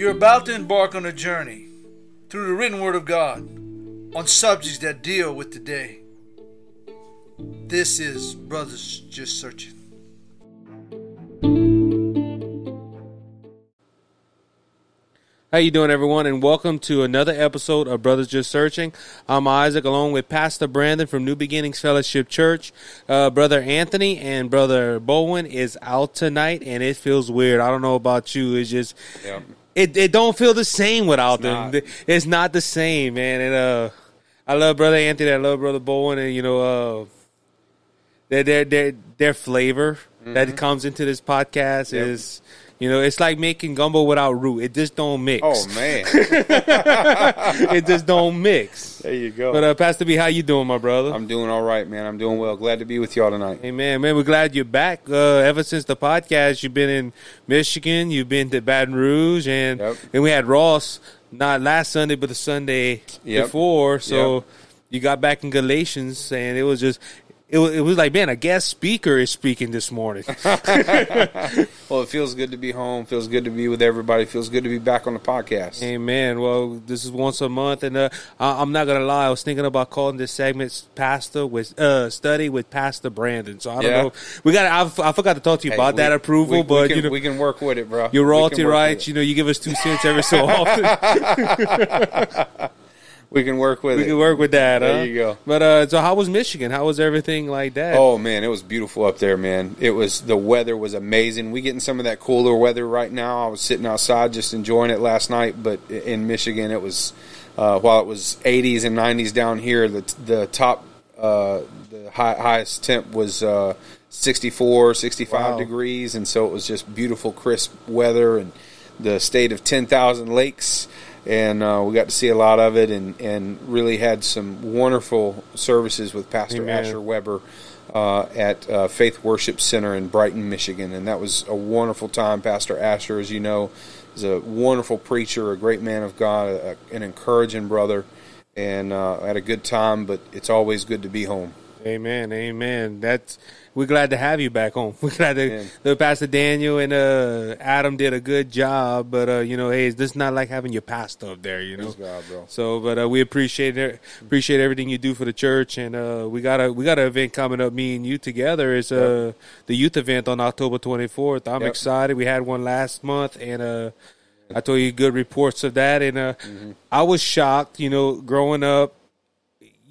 You're about to embark on a journey through the written word of God on subjects that deal with today. This is Brothers Just Searching. How you doing, everyone, and welcome to another episode of Brothers Just Searching. I'm Isaac, along with Pastor Brandon from New Beginnings Fellowship Church. Uh, Brother Anthony and Brother Bowen is out tonight, and it feels weird. I don't know about you. It's just Yep. It it don't feel the same without It's them. not. It's not the same, man. And uh, I love Brother Anthony. I love Brother Bowen, and you know, uh, their their their their flavor that comes into this podcast Mm-hmm. Yep. is. You know, it's like making gumbo without roux. It just don't mix. Oh man, it just don't mix. there you go. But uh, Pastor B, how you doing, my brother? I'm doing all right, man. I'm doing well. Glad to be with y'all tonight. hey man, man, we're glad you're back. Uh, ever since the podcast, you've been in Michigan, you've been to Baton Rouge, and Yep. and we had Ross not last Sunday, but the Sunday Yep. before. So Yep. you got back in Galatians, and it was just. It was, it was like, man, a guest speaker is speaking this morning. Well, it feels good to be home. Feels good to be with everybody. Feels good to be back on the podcast. Amen. Well, this is once a month, and uh, I- I'm not gonna lie. I was thinking about calling this segment "Pastor with uh, Study with Pastor Brandon." So I don't Yeah. know. We got. I, I forgot to talk to you Hey, about we- that approval, we- we but can, you know, we can work with it, bro. your royalty can work with rights. You know, you give us two cents every so often. We can work with it. we it. can work with that. There huh? you go. But uh, so how was Michigan? How was everything like that? Oh man, it was beautiful up there, man. It was the weather was amazing. We getting some of that cooler weather right now. I was sitting outside just enjoying it last night, but in Michigan it was uh, while it was 80s and 90s down here, the the top uh, the high, highest temp was uh, 64, 65 Wow. degrees, and so it was just beautiful, crisp weather and the state of 10,000 lakes. And uh, we got to see a lot of it, and, and really had some wonderful services with Pastor Amen. Asher Weber uh, at uh, Faith Worship Center in Brighton, Michigan, and that was a wonderful time. Pastor Asher, as you know, is a wonderful preacher, a great man of God, a, an encouraging brother, and uh, had a good time. But it's always good to be home. Amen, amen. That's we're glad to have you back home. We're glad to Yeah. the Pastor Daniel and uh, Adam did a good job, but uh, you know, hey, this is not like having your pastor up there, you know. God, bro. So, but uh, we appreciate it. Appreciate everything you do for the church, and uh, we got a we got an event coming up. Me and you together is uh, the youth event on October twenty fourth. I'm Yep. excited. We had one last month, and uh, I told you good reports of that. And uh, Mm-hmm. I was shocked. You know, growing up,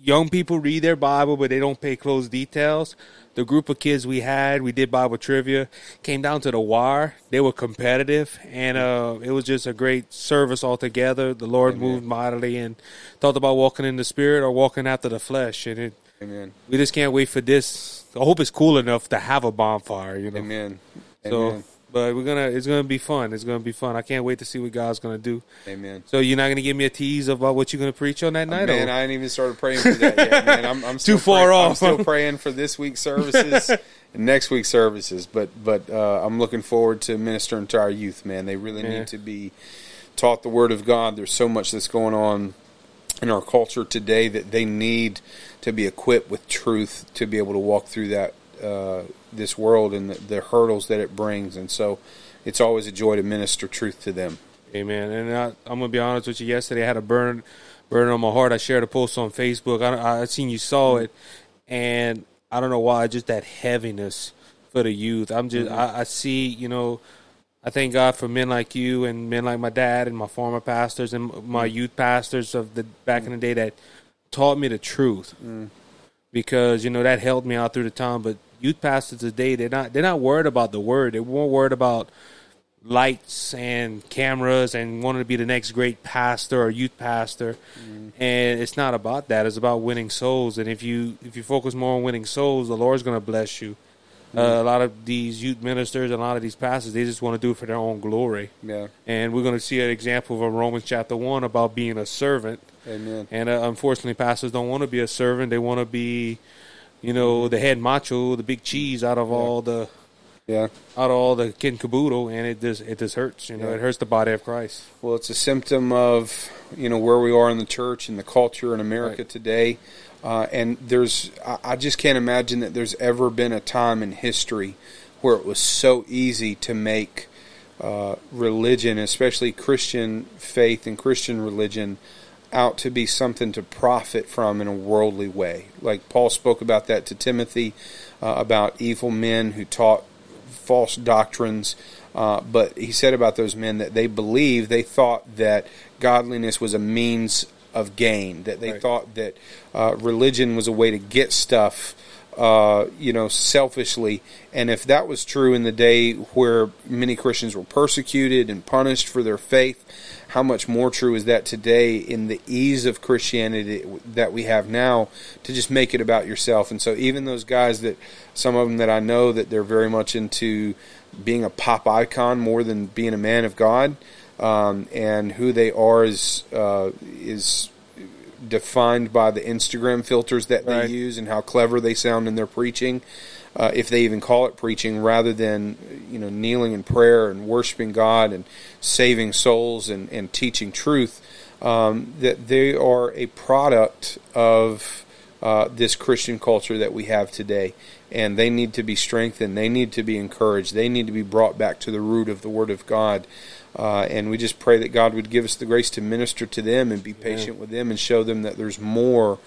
young people read their Bible, but they don't pay close details. The group of kids we had, we did Bible trivia, came down to the wire. They were competitive, and uh, it was just a great service altogether. The Lord moved mightily and talked about walking in the Spirit or walking after the flesh. And it, Amen. we just can't wait for this. I hope it's cool enough to have a bonfire, you know. Amen. So, Amen. But we're gonna. It's gonna be fun. It's gonna be fun. I can't wait to see what God's gonna do. Amen. So you're not gonna give me a tease about what you're gonna preach on that night? Man, or- I ain't even started praying for that yet, man. I'm, I'm still Too far praying, I'm still praying for this week's services and next week's services, but but uh, I'm looking forward to ministering to our youth, man. They really Yeah. need to be taught the Word of God. There's so much that's going on in our culture today that they need to be equipped with truth to be able to walk through that uh, this world and the, the hurdles that it brings. And so, it's always a joy to minister truth to them. Amen. And I, I'm gonna be honest with you. Yesterday, I had a burn, burn on my heart. I shared a post on Facebook. I, I seen you saw it, and I don't know why. Just that heaviness for the youth. I'm just. Mm-hmm. I, I see. You know. I thank God for men like you and men like my dad and my former pastors and my mm. youth pastors of the back mm. in the day that taught me the truth. Mm. Because you know that helped me out through the time. But youth pastors today, they're not. They're not worried about the word. They're more worried about lights and cameras and wanting to be the next great pastor or youth pastor and it's not about that it's about winning souls and if you if you focus more on winning souls the lord's going to bless you uh, a lot of these youth ministers a lot of these pastors they just want to do it for their own glory Yeah. and we're going to see an example of romans chapter 1 about being a servant Amen. and uh, unfortunately pastors don't want to be a servant they want to be you know the head macho the big cheese out of all the Yeah. out of all the kid and caboodle, and it just it just hurts. You know, Yeah. it hurts the body of Christ. Well, it's a symptom of you know where we are in the church and the culture in America Right. today. Uh, and there's, I, I just can't imagine that there's ever been a time in history where it was so easy to make uh, religion, especially Christian faith and Christian religion, out to be something to profit from in a worldly way. Like Paul spoke about that to Timothy, uh, about evil men who taught false doctrines. Uh, but he said about those men that they believed, they thought that godliness was a means of gain, that they Right. thought that uh, religion was a way to get stuff, uh, you know, selfishly. And if that was true in the day where many Christians were persecuted and punished for their faith, how much more true is that today in the ease of Christianity that we have now to just make it about yourself? And so, even those guys that some of them that I know that they're very much into being a pop icon more than being a man of God, um, and who they are is uh, is defined by the Instagram filters that they Right. use and how clever they sound in their preaching. Uh, if they even call it preaching, rather than you know kneeling in prayer and worshiping God and saving souls and, and teaching truth, um, that they are a product of uh, this Christian culture that we have today, and they need to be strengthened. They need to be encouraged. They need to be brought back to the root of the Word of God. Uh, and we just pray that God would give us the grace to minister to them and be patient with them and show them that there's more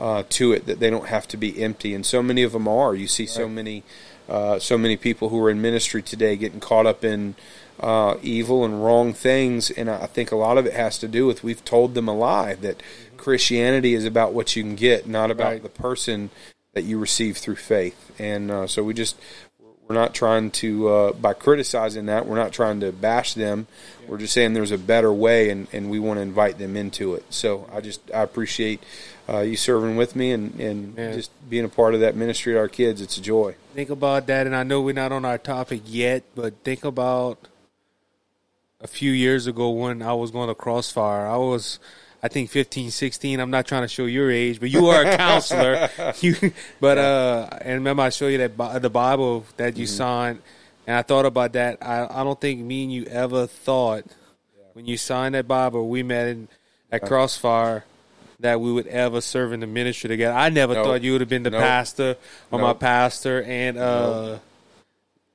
uh, to it, that they don't have to be empty. And so many of them are. You see so many, uh, so many people who are in ministry today getting caught up in uh, evil and wrong things. And I think a lot of it has to do with we've told them a lie that Christianity is about what you can get, not about Right. the person that you receive through faith. And uh, so we just we're not trying to uh, by criticizing that we're not trying to bash them we're just saying there's a better way and, and we want to invite them into it so i just i appreciate uh, you serving with me and, and Man. just being a part of that ministry to our kids it's a joy Think about that, and I know we're not on our topic yet, but think about a few years ago when I was going to Crossfire. I was, I think, 15, 16. I'm not trying to show your age, but you are a counselor. you, but uh, and remember, I showed you that the Bible that you signed, and I thought about that. I, I don't think me and you ever thought when you signed that Bible, we met in, at Crossfire. That we would ever serve in the ministry together. I never Nope. thought you would have been the Nope. pastor or my pastor, and uh,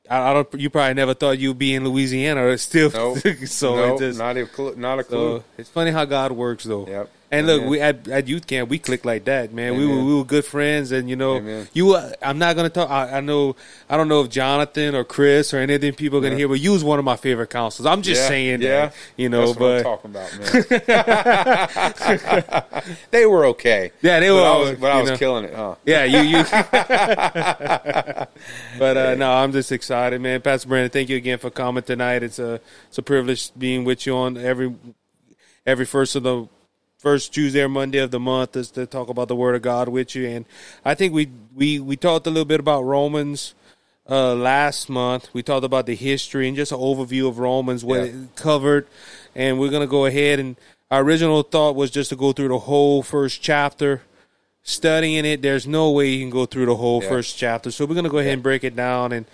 I, I don't. You probably never thought you'd be in Louisiana or still. Nope. so no it just, not a clue, not a clue so it's funny how God works, though. Yep. And look, we at, at youth camp we clicked like that, man. We were we were good friends, and you know, Amen. you. uh, I'm not gonna talk. I, I know. I don't know if Jonathan or Chris or anything people are gonna hear, but you was one of my favorite counselors. I'm just saying, yeah. that, you know. That's what I'm but talking about man they were okay yeah, they but were. i was, but I was know. killing it huh Yeah, you you. but uh, no, I'm just excited, man. Pastor Brandon, thank you again for coming tonight. It's a it's a privilege being with you on every every first of the first Tuesday or Monday of the month is to talk about the Word of God with you. And I think we we we talked a little bit about Romans. Uh, last month we talked about the history and just an overview of Romans, what Yeah. it covered, and we're gonna go ahead and our original thought was just to go through the whole first chapter studying it, there's no way you can go through the whole Yeah. first chapter. So we're gonna go ahead and break it down, and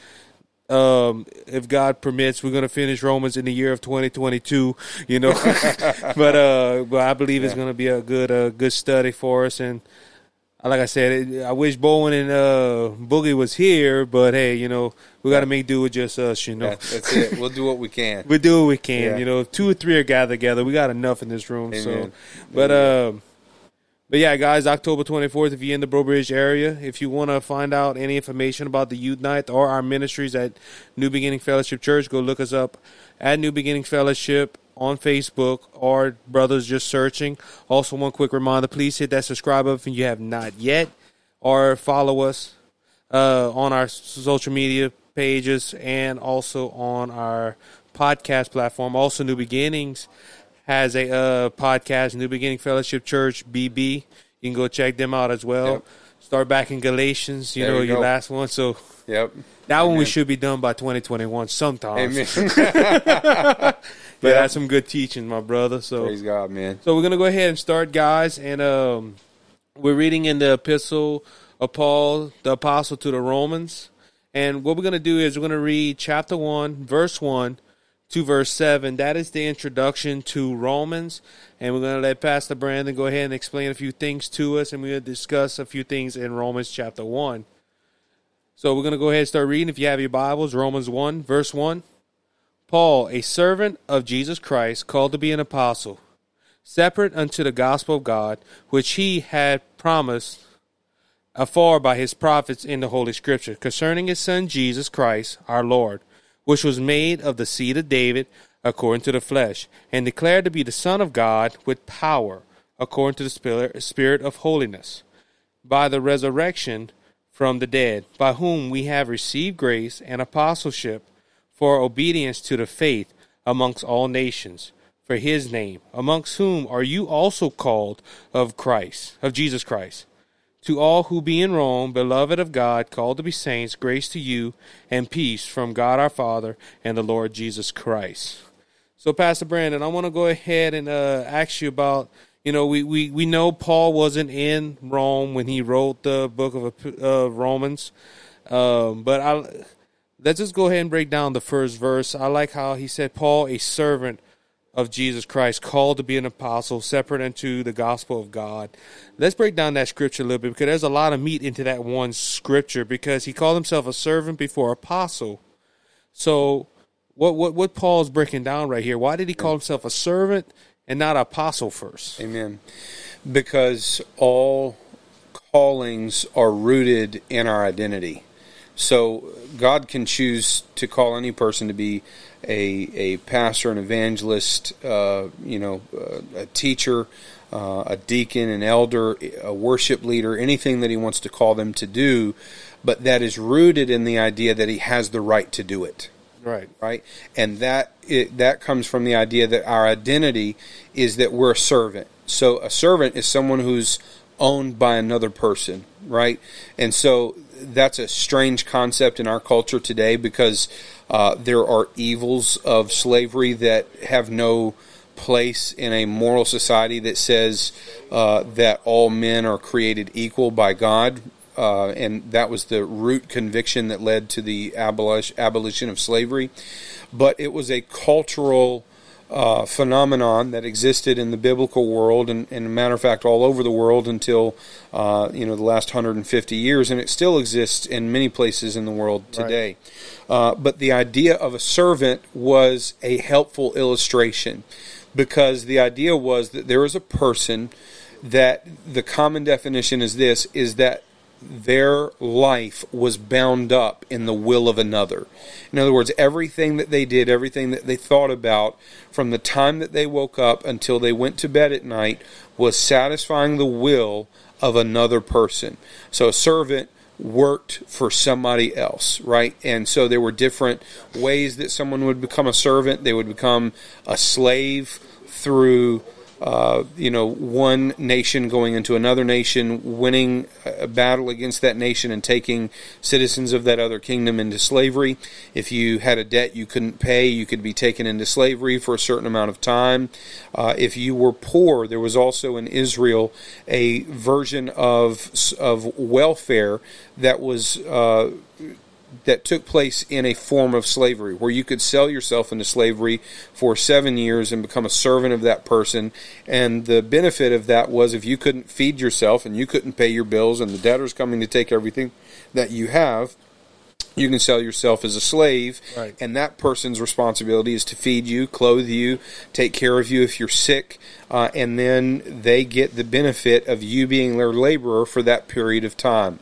um, if God permits, we're gonna finish Romans in the year of 2022. You know, but uh, but I believe it's gonna be a good uh, good study for us. And like I said, it, I wish Bowen and uh, Boogie was here, but hey, you know, we got to make do with just us. You know. Yeah, that's it we'll do what we can we'll do what we can, Yeah. you know. Two or three are gathered together, we got enough in this room. So, Amen. but um, but yeah, guys, October twenty fourth. If you're in the Breaux Bridge area, if you want to find out any information about the Youth Night or our ministries at New Beginning Fellowship Church, go look us up at New Beginning Fellowship on Facebook or Brothers Just Searching. Also, one quick reminder: please hit that subscribe button if you have not yet, or follow us uh, on our social media pages and also on our podcast platform. Also, New Beginnings has a uh, podcast, New Beginning Fellowship Church BB. You can go check them out as well. Yep. Start back in Galatians, you There know, you your go. last one. So yep that one we should be done by 2021 sometime. amen But Yeah. that's some good teaching, my brother. So praise god man so we're gonna go ahead and start, guys, and um, we're reading in the epistle of Paul, the apostle to the Romans. And what we're gonna do is we're gonna read chapter one, verse one to verse seven. That is the introduction to Romans, and we're gonna let Pastor Brandon go ahead and explain a few things to us, and we're gonna discuss a few things in Romans chapter one. So we're gonna go ahead and start reading. If you have your Bibles, Romans one, verse one. Paul, a servant of Jesus Christ, called to be an apostle, separate unto the gospel of God, which he had promised afar by his prophets in the Holy Scripture, concerning his Son Jesus Christ, our Lord, which was made of the seed of David according to the flesh, and declared to be the Son of God with power, according to the Spirit of holiness, by the resurrection from the dead, by whom we have received grace and apostleship for obedience to the faith amongst all nations for his name, amongst whom are you also called of Christ, of Jesus Christ. To all who be in Rome, beloved of God, called to be saints, grace to you and peace from God our Father and the Lord Jesus Christ. So, Pastor Brandon, I want to go ahead and uh, ask you about, you know, we, we, we know Paul wasn't in Rome when he wrote the book of uh, Romans, um, but I let's just go ahead and break down the first verse. I like how he said, Paul, a servant of Jesus Christ, called to be an apostle, separate unto the gospel of God. Let's break down that scripture a little bit because there's a lot of meat into that one scripture because he called himself a servant before apostle. So what what what Paul's breaking down right here, why did he call himself a servant and not apostle first? Amen. Because all callings are rooted in our identity. So God can choose to call any person to be a, a pastor, an evangelist, uh, you know, uh, a teacher, uh, a deacon, an elder, a worship leader, anything that He wants to call them to do, but that is rooted in the idea that He has the right to do it. Right. Right. And that it, that comes from the idea that our identity is that we're a servant. So a servant is someone who's owned by another person, right? And so that's a strange concept in our culture today because uh, there are evils of slavery that have no place in a moral society that says uh, that all men are created equal by God. Uh, and that was the root conviction that led to the abolition of slavery. But it was a cultural uh, phenomenon that existed in the biblical world, and, and, a matter of fact, all over the world until uh, you know the last 150 years, and it still exists in many places in the world today. Right. Uh, but the idea of a servant was a helpful illustration because the idea was that there is a person that the common definition is this: is that their life was bound up in the will of another. In other words, everything that they did, everything that they thought about, from the time that they woke up until they went to bed at night, was satisfying the will of another person. So a servant worked for somebody else, right? And so there were different ways that someone would become a servant. They would become a slave through uh, you know, one nation going into another nation, winning a battle against that nation and taking citizens of that other kingdom into slavery. If you had a debt you couldn't pay, you could be taken into slavery for a certain amount of time. Uh, if you were poor, there was also in Israel a version of of welfare that was. Uh, that took place in a form of slavery, where you could sell yourself into slavery for seven years and become a servant of that person. And the benefit of that was if you couldn't feed yourself and you couldn't pay your bills, and the debtor's coming to take everything that you have, you can sell yourself as a slave, right. and that person's responsibility is to feed you, clothe you, take care of you if you're sick, uh, and then they get the benefit of you being their laborer for that period of time.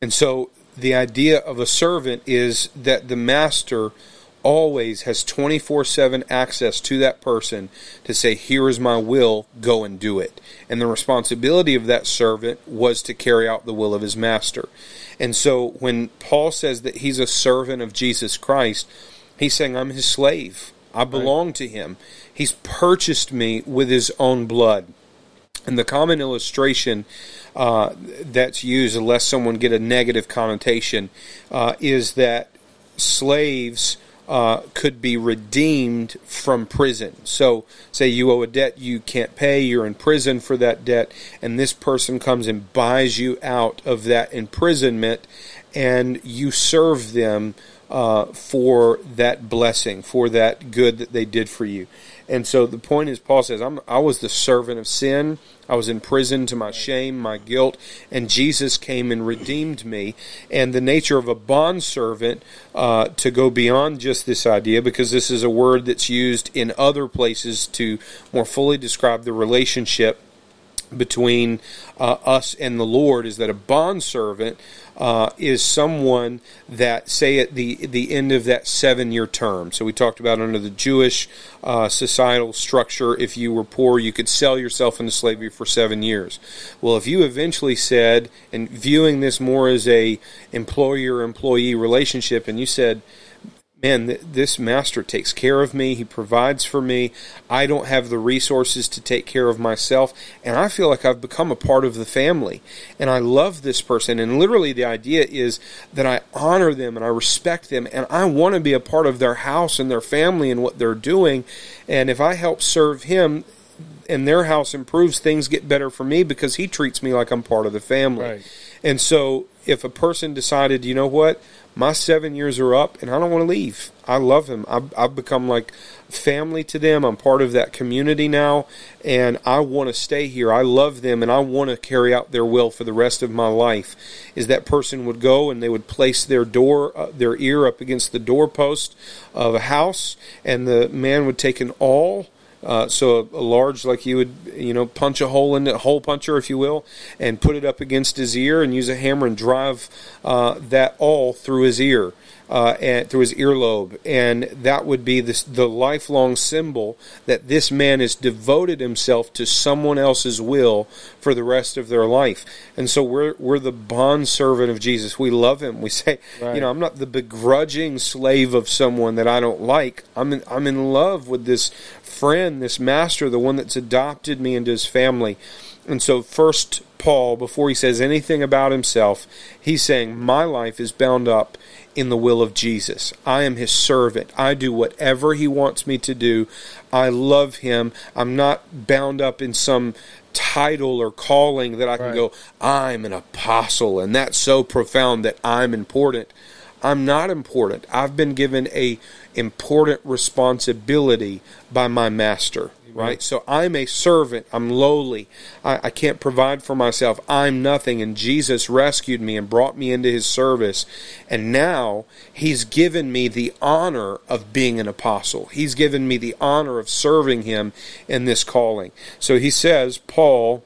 And so the idea of a servant is that the master always has 24 7 access to that person to say, Here is my will, go and do it. And the responsibility of that servant was to carry out the will of his master. And so when Paul says that he's a servant of Jesus Christ, he's saying, I'm his slave. I belong right. to him. He's purchased me with his own blood. And the common illustration uh, that's used, unless someone get a negative connotation, uh, is that slaves uh, could be redeemed from prison. So, say you owe a debt you can't pay, you're in prison for that debt, and this person comes and buys you out of that imprisonment, and you serve them uh, for that blessing, for that good that they did for you. And so the point is, Paul says, I was the servant of sin. I was in prison to my shame, my guilt, and Jesus came and redeemed me. And the nature of a bondservant, uh, to go beyond just this idea, because this is a word that's used in other places to more fully describe the relationship between uh, us and the Lord is that a bondservant uh, is someone that, say, at the the end of that seven year term. So we talked about under the Jewish uh, societal structure, if you were poor, you could sell yourself into slavery for seven years. Well, if you eventually said, and viewing this more as a employer employee relationship, and you said, man, this master takes care of me. He provides for me. I don't have the resources to take care of myself. And I feel like I've become a part of the family. And I love this person. And literally, the idea is that I honor them and I respect them. And I want to be a part of their house and their family and what they're doing. And if I help serve him, and their house improves, things get better for me because he treats me like I'm part of the family. Right. And so, if a person decided, you know what, my seven years are up and I don't want to leave. I love them. I've, I've, become like family to them. I'm part of that community now and I want to stay here. I love them and I want to carry out their will for the rest of my life. Is that person would go and they would place their door, uh, their ear up against the doorpost of a house and the man would take an awl uh, so a, a, large, like you would, you know, punch a hole in it, hole puncher, if you will, and put it up against his ear and use a hammer and drive uh, that awl through his ear uh, and through his earlobe, and that would be this, the lifelong symbol that this man has devoted himself to someone else's will for the rest of their life. And so we're we're the bond servant of Jesus. We love him. We say, right. you know, I'm not the begrudging slave of someone that I don't like. I'm in, I'm in love with this friend, this master, the one that's adopted me into his family. And so, first, Paul, before he says anything about himself, he's saying, My life is bound up in the will of Jesus. I am his servant. I do whatever he wants me to do. I love him. I'm not bound up in some title or calling that I can right. go, I'm an apostle, and that's so profound that I'm important. I'm not important. I've been given a important responsibility by my master right? Mm-hmm. So I'm a servant. I'm lowly. I, I, can't provide for myself. I'm nothing. And Jesus rescued me and brought me into his service. And now he's given me the honor of being an apostle. He's given me the honor of serving him in this calling. So he says, Paul,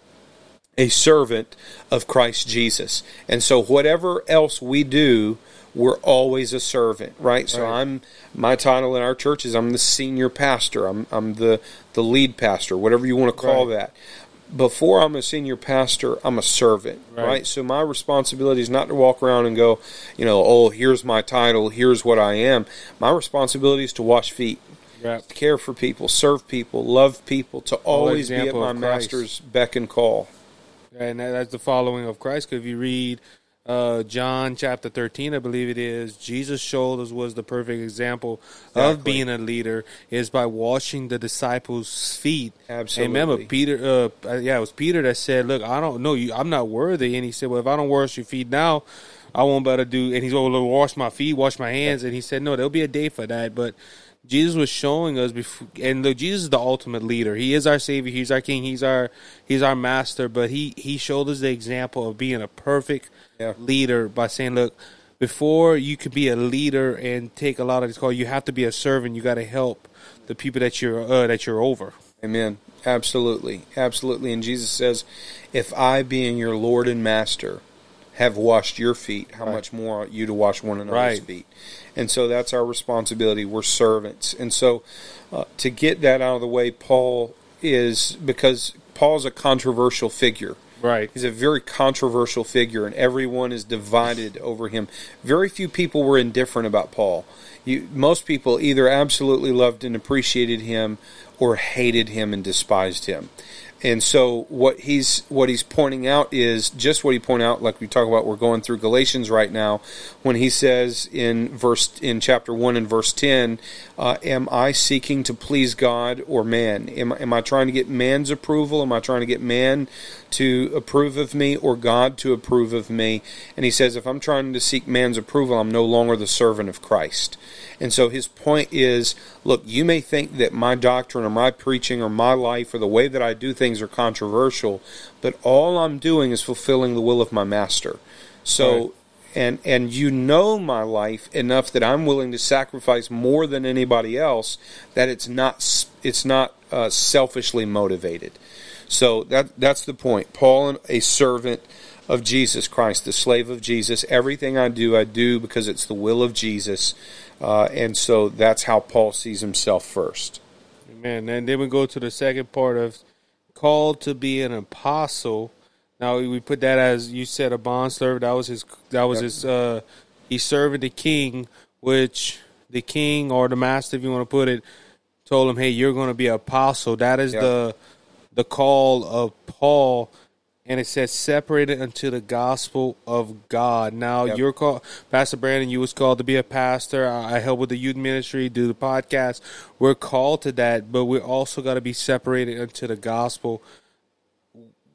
a servant of Christ Jesus. And so whatever else we do, we're always a servant, right? So right. I'm my title in our church is I'm the senior pastor. I'm I'm the the lead pastor, whatever you want to call right. that. Before I'm a senior pastor, I'm a servant, right. right. So my responsibility is not to walk around and go, you know, oh, here's my title, here's what I am. My responsibility is to wash feet, right. care for people, serve people, love people, to oh, always be at my master's beck and call. And that's the following of Christ. Because if you read uh, John chapter 13, I believe it is, Jesus showed us was the perfect example exactly. of being a leader is by washing the disciples' feet. Absolutely. And remember, Peter, uh, yeah, it was Peter that said, Look, I don't know you, I'm not worthy. And he said, Well, if I don't wash your feet now, I won't better do. And he's going to wash my feet, wash my hands. And he said, No, there'll be a day for that. But Jesus was showing us before, and look, Jesus is the ultimate leader. He is our savior. He's our king. He's our he's our master. But he he showed us the example of being a perfect yeah. leader by saying, look, before you could be a leader and take a lot of this call, you have to be a servant. You got to help the people that you're uh, that you're over. Amen. Absolutely, absolutely. And Jesus says, "If I, being your Lord and Master, have washed your feet, how right. much more ought you to wash one another's right. feet?" And so that's our responsibility. We're servants, and so uh, to get that out of the way, Paul is because Paul's a controversial figure. Right. He's a very controversial figure, and everyone is divided over him. Very few people were indifferent about Paul. You, most people either absolutely loved and appreciated him or hated him and despised him. And so what he's what he's pointing out is just what he pointed out, like we talk about. We're going through Galatians right now, when he says in verse in chapter one and verse ten, uh, "Am I seeking to please God or man? Am, am I trying to get man's approval? Am I trying to get man to approve of me or God to approve of me. And he says, if I'm trying to seek man's approval, I'm no longer the servant of Christ. And so his point is look, you may think that my doctrine or my preaching or my life or the way that I do things are controversial, but all I'm doing is fulfilling the will of my master. So. Right. And and you know my life enough that I'm willing to sacrifice more than anybody else. That it's not it's not uh, selfishly motivated. So that that's the point. Paul, a servant of Jesus Christ, the slave of Jesus. Everything I do, I do because it's the will of Jesus, uh, and so that's how Paul sees himself first. Amen. And then we go to the second part of called to be an apostle. Now we put that as you said, a bond servant. That was his. That was his. Uh, he's serving the king, which the king or the master, if you want to put it, told him, "Hey, you're going to be an apostle." That is yep. the the call of Paul, and it says separated unto the gospel of God. Now yep. you're called, Pastor Brandon. You was called to be a pastor. I help with the youth ministry, do the podcast. We're called to that, but we're also got to be separated unto the gospel.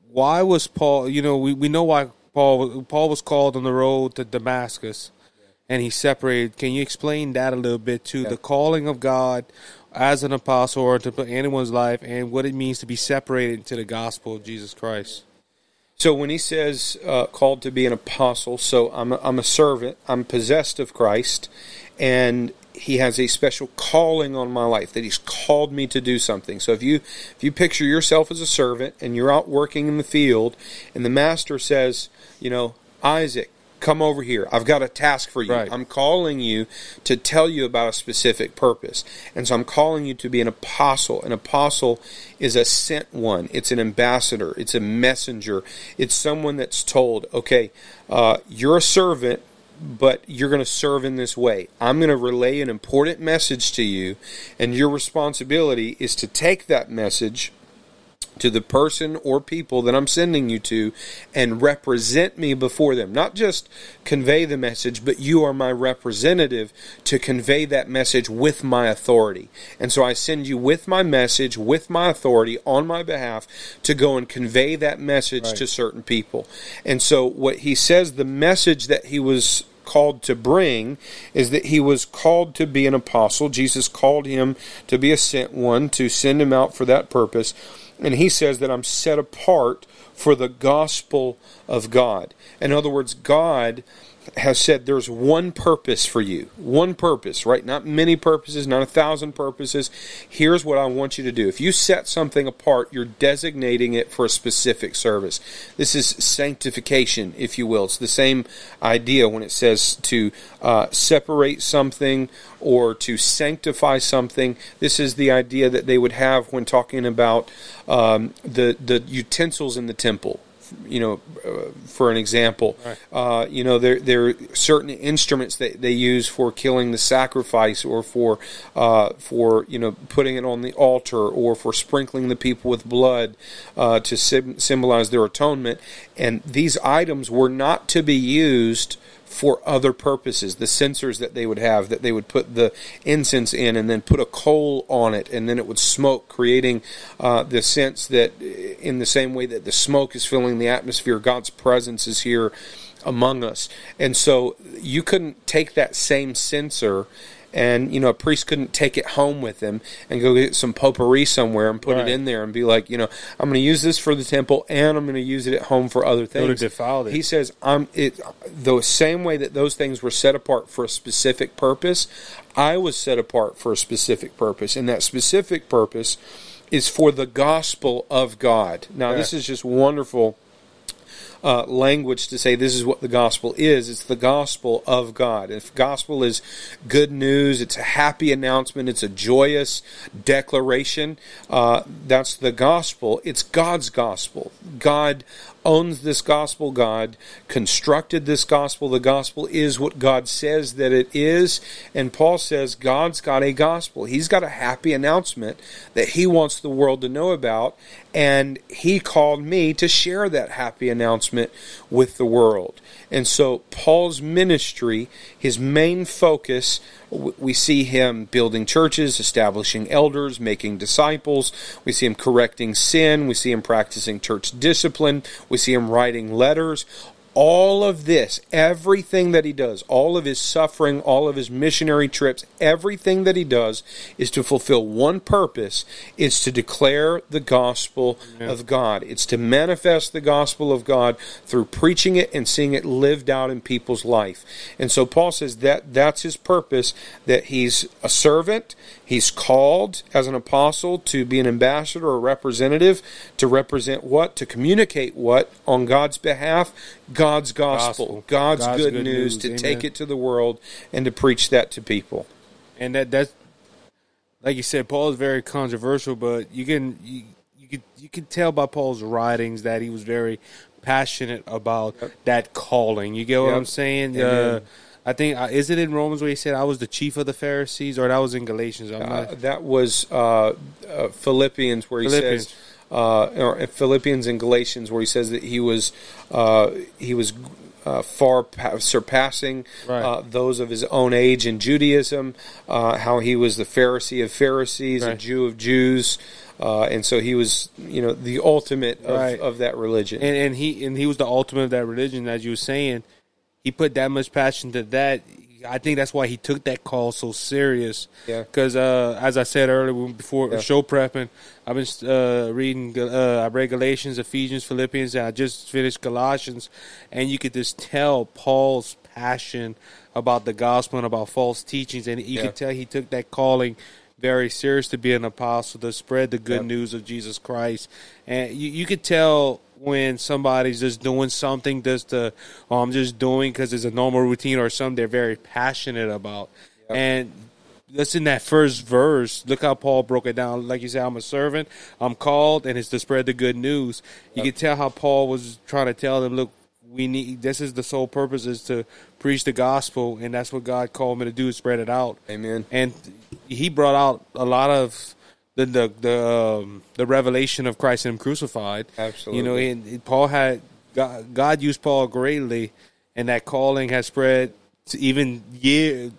Why was Paul? You know, we, we know why Paul Paul was called on the road to Damascus, and he separated. Can you explain that a little bit to the calling of God as an apostle or to put anyone's life and what it means to be separated to the gospel of Jesus Christ. So when he says uh, called to be an apostle, so I'm a, I'm a servant, I'm possessed of Christ, and he has a special calling on my life that he's called me to do something. So if you if you picture yourself as a servant and you're out working in the field, and the master says, you know, Isaac, come over here. I've got a task for you. Right. I'm calling you to tell you about a specific purpose. And so I'm calling you to be an apostle. An apostle is a sent one, it's an ambassador, it's a messenger, it's someone that's told, okay, uh, you're a servant. But you're going to serve in this way. I'm going to relay an important message to you, and your responsibility is to take that message to the person or people that I'm sending you to and represent me before them. Not just convey the message, but you are my representative to convey that message with my authority. And so I send you with my message, with my authority on my behalf to go and convey that message right. to certain people. And so what he says, the message that he was called to bring is that he was called to be an apostle. Jesus called him to be a sent one, to send him out for that purpose and he says that I'm set apart for the gospel of God. In other words, God has said there's one purpose for you. One purpose, right? Not many purposes, not a thousand purposes. Here's what I want you to do. If you set something apart, you're designating it for a specific service. This is sanctification, if you will. It's the same idea when it says to uh, separate something or to sanctify something. This is the idea that they would have when talking about um, the the utensils in the temple you know, uh, for an example, right. uh, you know, there there are certain instruments that they use for killing the sacrifice, or for uh, for you know putting it on the altar, or for sprinkling the people with blood uh, to sim- symbolize their atonement. And these items were not to be used for other purposes. The censers that they would have, that they would put the incense in and then put a coal on it, and then it would smoke, creating uh, the sense that, in the same way that the smoke is filling the atmosphere, God's presence is here among us. And so you couldn't take that same censer and you know a priest couldn't take it home with him and go get some potpourri somewhere and put right. it in there and be like, you know, I'm going to use this for the temple and I'm going to use it at home for other things. Defiled it. He says, "I'm it the same way that those things were set apart for a specific purpose. I was set apart for a specific purpose, and that specific purpose." Is for the gospel of God. Now, this is just wonderful uh, language to say this is what the gospel is. It's the gospel of God. If gospel is good news, it's a happy announcement, it's a joyous declaration. Uh, that's the gospel. It's God's gospel. God owns this gospel. God constructed this gospel. The gospel is what God says that it is. And Paul says God's got a gospel. He's got a happy announcement that he wants the world to know about. And he called me to share that happy announcement with the world. And so Paul's ministry, his main focus, we see him building churches, establishing elders, making disciples. We see him correcting sin. We see him practicing church discipline. We see him writing letters all of this, everything that he does, all of his suffering, all of his missionary trips, everything that he does is to fulfill one purpose. It's to declare the gospel of God. It's to manifest the gospel of God through preaching it and seeing it lived out in people's life. And so Paul says that that's his purpose that he's a servant, he's called as an apostle to be an ambassador or a representative to represent what, to communicate what? On God's behalf God's gospel, gospel. God's, God's, good, good news, news, to Amen. take it to the world and to preach that to people. And that that's like you said, Paul is very controversial, but you can you, you can you can tell by Paul's writings that he was very passionate about yep. that calling. You get what yep. I'm saying? Uh, I think uh, is it in Romans where he said I was the chief of the Pharisees, or that was in Galatians? Uh, that was uh, uh, Philippians where he Philippians. says uh, or Philippians and Galatians, where he says that he was uh, he was uh, far pa- surpassing right. uh, those of his own age in Judaism. Uh, how he was the Pharisee of Pharisees, right. a Jew of Jews. Uh, and so he was, you know, the ultimate of, right. of that religion. And, and he and he was the ultimate of that religion, as you were saying. He put that much passion to that. I think that's why he took that call so serious. Yeah. Because uh, as I said earlier, before yeah. show prepping, I've been uh, reading. Uh, I read Galatians, Ephesians, Philippians, and I just finished Colossians, and you could just tell Paul's passion about the gospel and about false teachings, and you yeah. could tell he took that calling very serious to be an apostle to spread the good yep. news of Jesus Christ, and you, you could tell when somebody's just doing something just to, oh, I'm just doing because it's a normal routine or something they're very passionate about. Yep. And that's in that first verse. Look how Paul broke it down. Like you said, I'm a servant, I'm called, and it's to spread the good news. You yep. can tell how Paul was trying to tell them, look, we need this is the sole purpose is to preach the gospel and that's what God called me to do is spread it out. Amen. And he brought out a lot of the the the, um, the revelation of Christ and Him crucified. Absolutely. You know, and Paul had God, God used Paul greatly, and that calling has spread to even year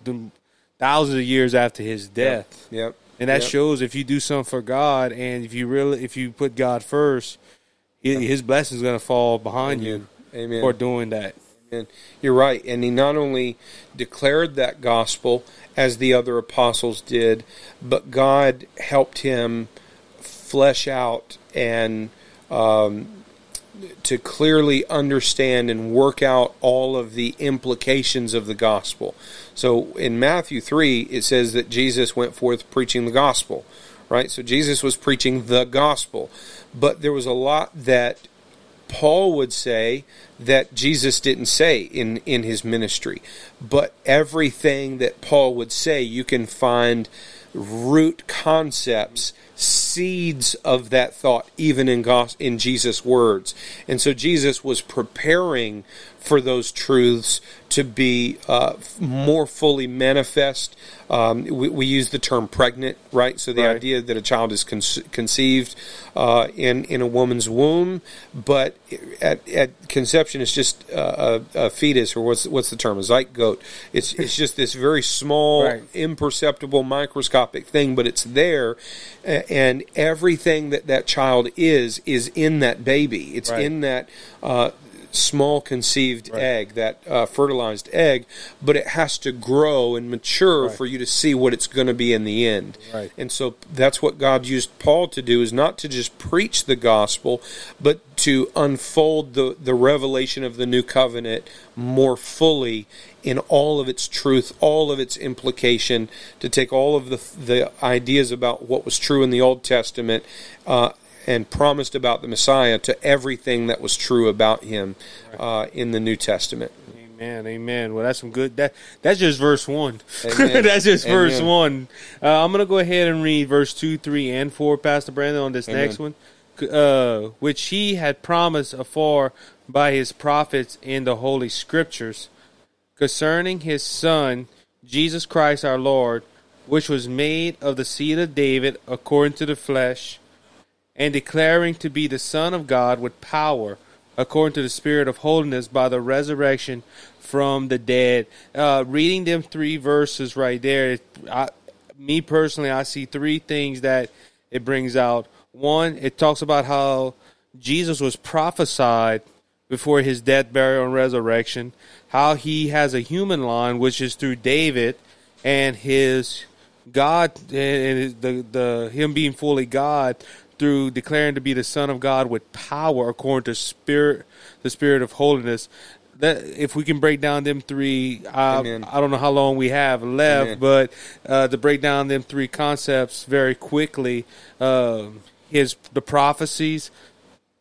thousands of years after his death. Yep. yep. And that yep. shows if you do something for God, and if you really if you put God first, His blessings going to fall behind Amen. you Amen. for doing that. And you're right. And he not only declared that gospel as the other apostles did, but God helped him flesh out and um, to clearly understand and work out all of the implications of the gospel. So in Matthew 3, it says that Jesus went forth preaching the gospel, right? So Jesus was preaching the gospel. But there was a lot that Paul would say that Jesus didn't say in, in his ministry. But everything that Paul would say, you can find root concepts, seeds of that thought, even in, in Jesus' words. And so Jesus was preparing for those truths to be uh, more fully manifest. Um, we, we, use the term pregnant, right? So the right. idea that a child is con- conceived uh, in in a woman's womb, but at, at conception, it's just a, a, fetus, or what's what's the term? A zygote. It's it's just this very small, right. imperceptible, microscopic thing, but it's there, and everything that that child is is in that baby. It's right. in that. Small conceived right. egg, that uh, fertilized egg, but it has to grow and mature right. for you to see what it's going to be in the end. Right. And so that's what God used Paul to do is not to just preach the gospel, but to unfold the, the revelation of the new covenant more fully in all of its truth, all of its implication, to take all of the, the ideas about what was true in the Old Testament uh, and promised about the Messiah to everything that was true about him uh, in the New Testament. Amen. Amen. Well, that's some good. That that's just verse one. that's just Amen. verse one. Uh, I'm gonna go ahead and read verse two, three, and four, Pastor Brandon, on this Amen. next one. uh, which he had promised afore by his prophets in the holy scriptures, concerning his Son, Jesus Christ our Lord, which was made of the seed of David according to the flesh, and declaring to be the Son of God with power, according to the Spirit of holiness, by the resurrection from the dead. Uh, reading them three verses right there, I, me personally, I see three things that it brings out. One, it talks about how Jesus was prophesied before his death, burial, and resurrection, how he has a human line, which is through David, and his God and the the him being fully God through declaring to be the Son of God with power according to spirit the spirit of holiness. That if we can break down them three, uh, I don't know how long we have left, Amen. but uh, to break down them three concepts very quickly, uh, his the prophecies,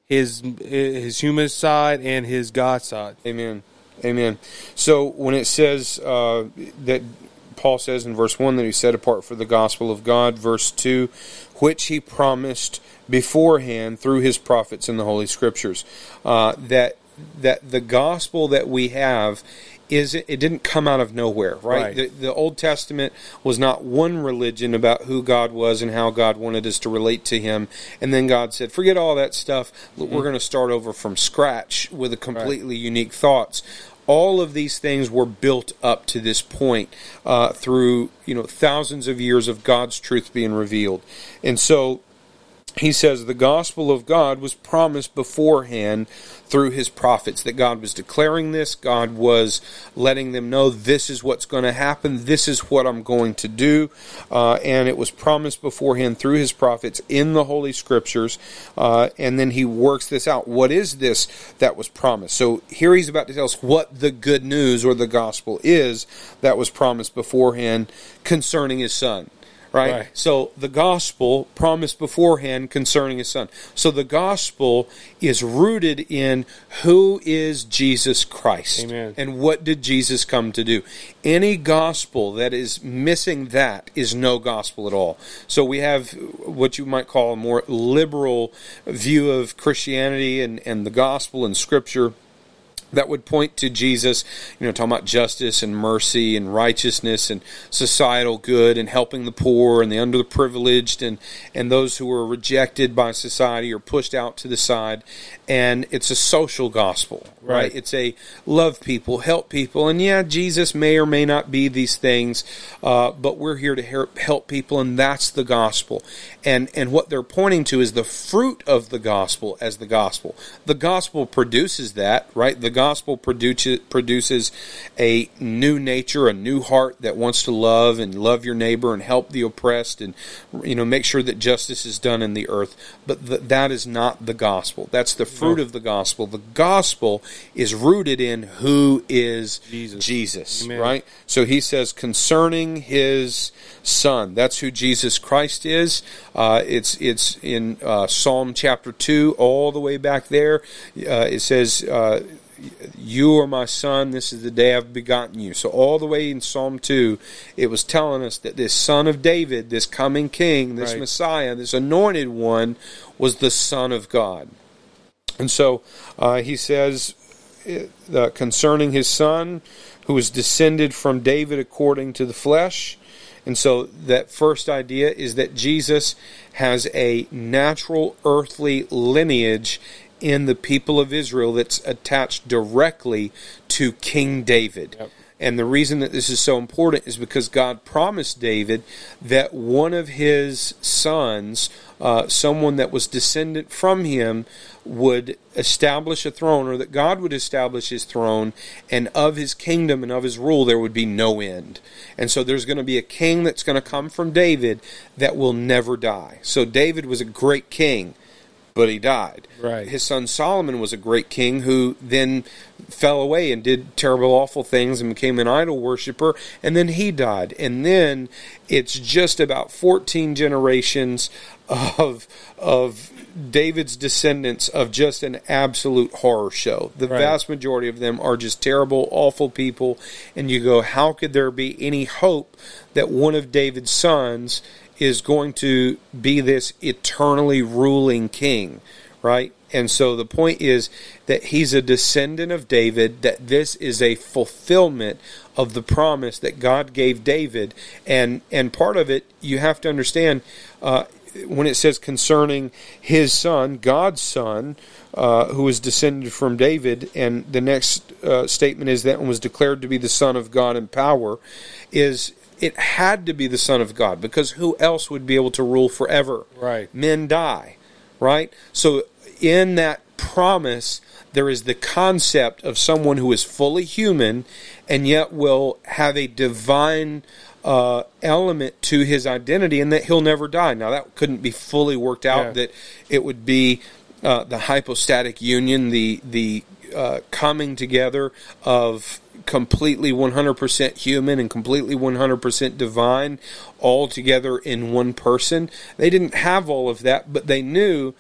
his his human side, and his God side. Amen. Amen. So when it says uh, that Paul says in verse 1 that he set apart for the gospel of God. Verse 2, which he promised beforehand through his prophets in the Holy Scriptures. Uh, that, that the gospel that we have is it didn't come out of nowhere, right? right. The, the, Old Testament was not one religion about who God was and how God wanted us to relate to Him, and then God said, "Forget all that stuff. Mm-hmm. We're going to start over from scratch with a completely right. unique thoughts." All of these things were built up to this point uh, through you know thousands of years of God's truth being revealed, and so he says the gospel of God was promised beforehand through his prophets that God was declaring this, God was letting them know this is what's going to happen, this is what I'm going to do, uh, and it was promised beforehand through his prophets in the Holy Scriptures, uh, and then he works this out. What is this that was promised? So here he's about to tell us what the good news or the gospel is that was promised beforehand concerning his son right? right? So the gospel promised beforehand concerning his son. So the gospel is rooted in who is Jesus Christ Amen. and what did Jesus come to do. Any gospel that is missing that is no gospel at all. So we have what you might call a more liberal view of Christianity and, and the gospel and scripture that would point to Jesus, you know, talking about justice and mercy and righteousness and societal good and helping the poor and the underprivileged and, and those who are rejected by society or pushed out to the side. And it's a social gospel, right? right? It's a love people, help people. And yeah, Jesus may or may not be these things, uh, but we're here to help people, and that's the gospel. And, and what they're pointing to is the fruit of the gospel as the gospel. The gospel produces that, right? The gospel produces produces a new nature, a new heart that wants to love and love your neighbor and help the oppressed, and you know make sure that justice is done in the earth. But th- that is not the gospel. That's the fruit no. of the gospel. The gospel is rooted in who is Jesus, Jesus right? So he says concerning his son. That's who Jesus Christ is. Uh, it's it's in uh, Psalm chapter two, all the way back there. Uh, it says uh, you are my son, this is the day I've begotten you. So, all the way in Psalm 2, it was telling us that this son of David, this coming king, this right. Messiah, this anointed one, was the Son of God. And so, uh, he says uh, concerning his son, who was descended from David according to the flesh. And so, that first idea is that Jesus has a natural earthly lineage in the people of Israel that's attached directly to King David. Yep. And the reason that this is so important is because God promised David that one of his sons, uh, someone that was descendant from him, would establish a throne, or that God would establish his throne, and of his kingdom and of his rule there would be no end. And so there's going to be a king that's going to come from David that will never die. So David was a great king but he died. Right. His son Solomon was a great king who then fell away and did terrible, awful things and became an idol worshiper, and then he died. And then it's just about 14 generations of of David's descendants of just an absolute horror show. The right. vast majority of them are just terrible, awful people, and you go, how could there be any hope that one of David's sons is going to be this eternally ruling king, right? And so the point is that he's a descendant of David, that this is a fulfillment of the promise that God gave David. And, and part of it, you have to understand, uh, when it says concerning his son, God's son, uh, who was descended from David, and the next uh, statement is that one was declared to be the Son of God in power, is it had to be the Son of God because who else would be able to rule forever? Right. Men die, right? So in that promise, there is the concept of someone who is fully human and yet will have a divine uh, element to his identity and that he'll never die. Now, that couldn't be fully worked out, Yeah. that it would be uh, the hypostatic union, the, the uh, coming together of completely 100% human and completely 100% divine all together in one person. They didn't have all of that, but they knew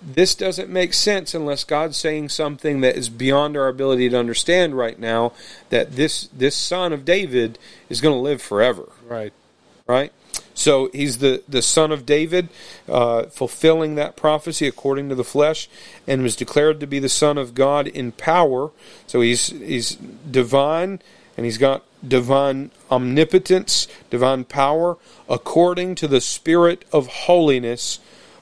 this doesn't make sense unless God's saying something that is beyond our ability to understand right now that this this son of David is going to live forever Right. right? So he's the, the son of David, uh, fulfilling that prophecy according to the flesh, and was declared to be the son of God in power. So he's he's divine, and he's got divine omnipotence, divine power, according to the spirit of holiness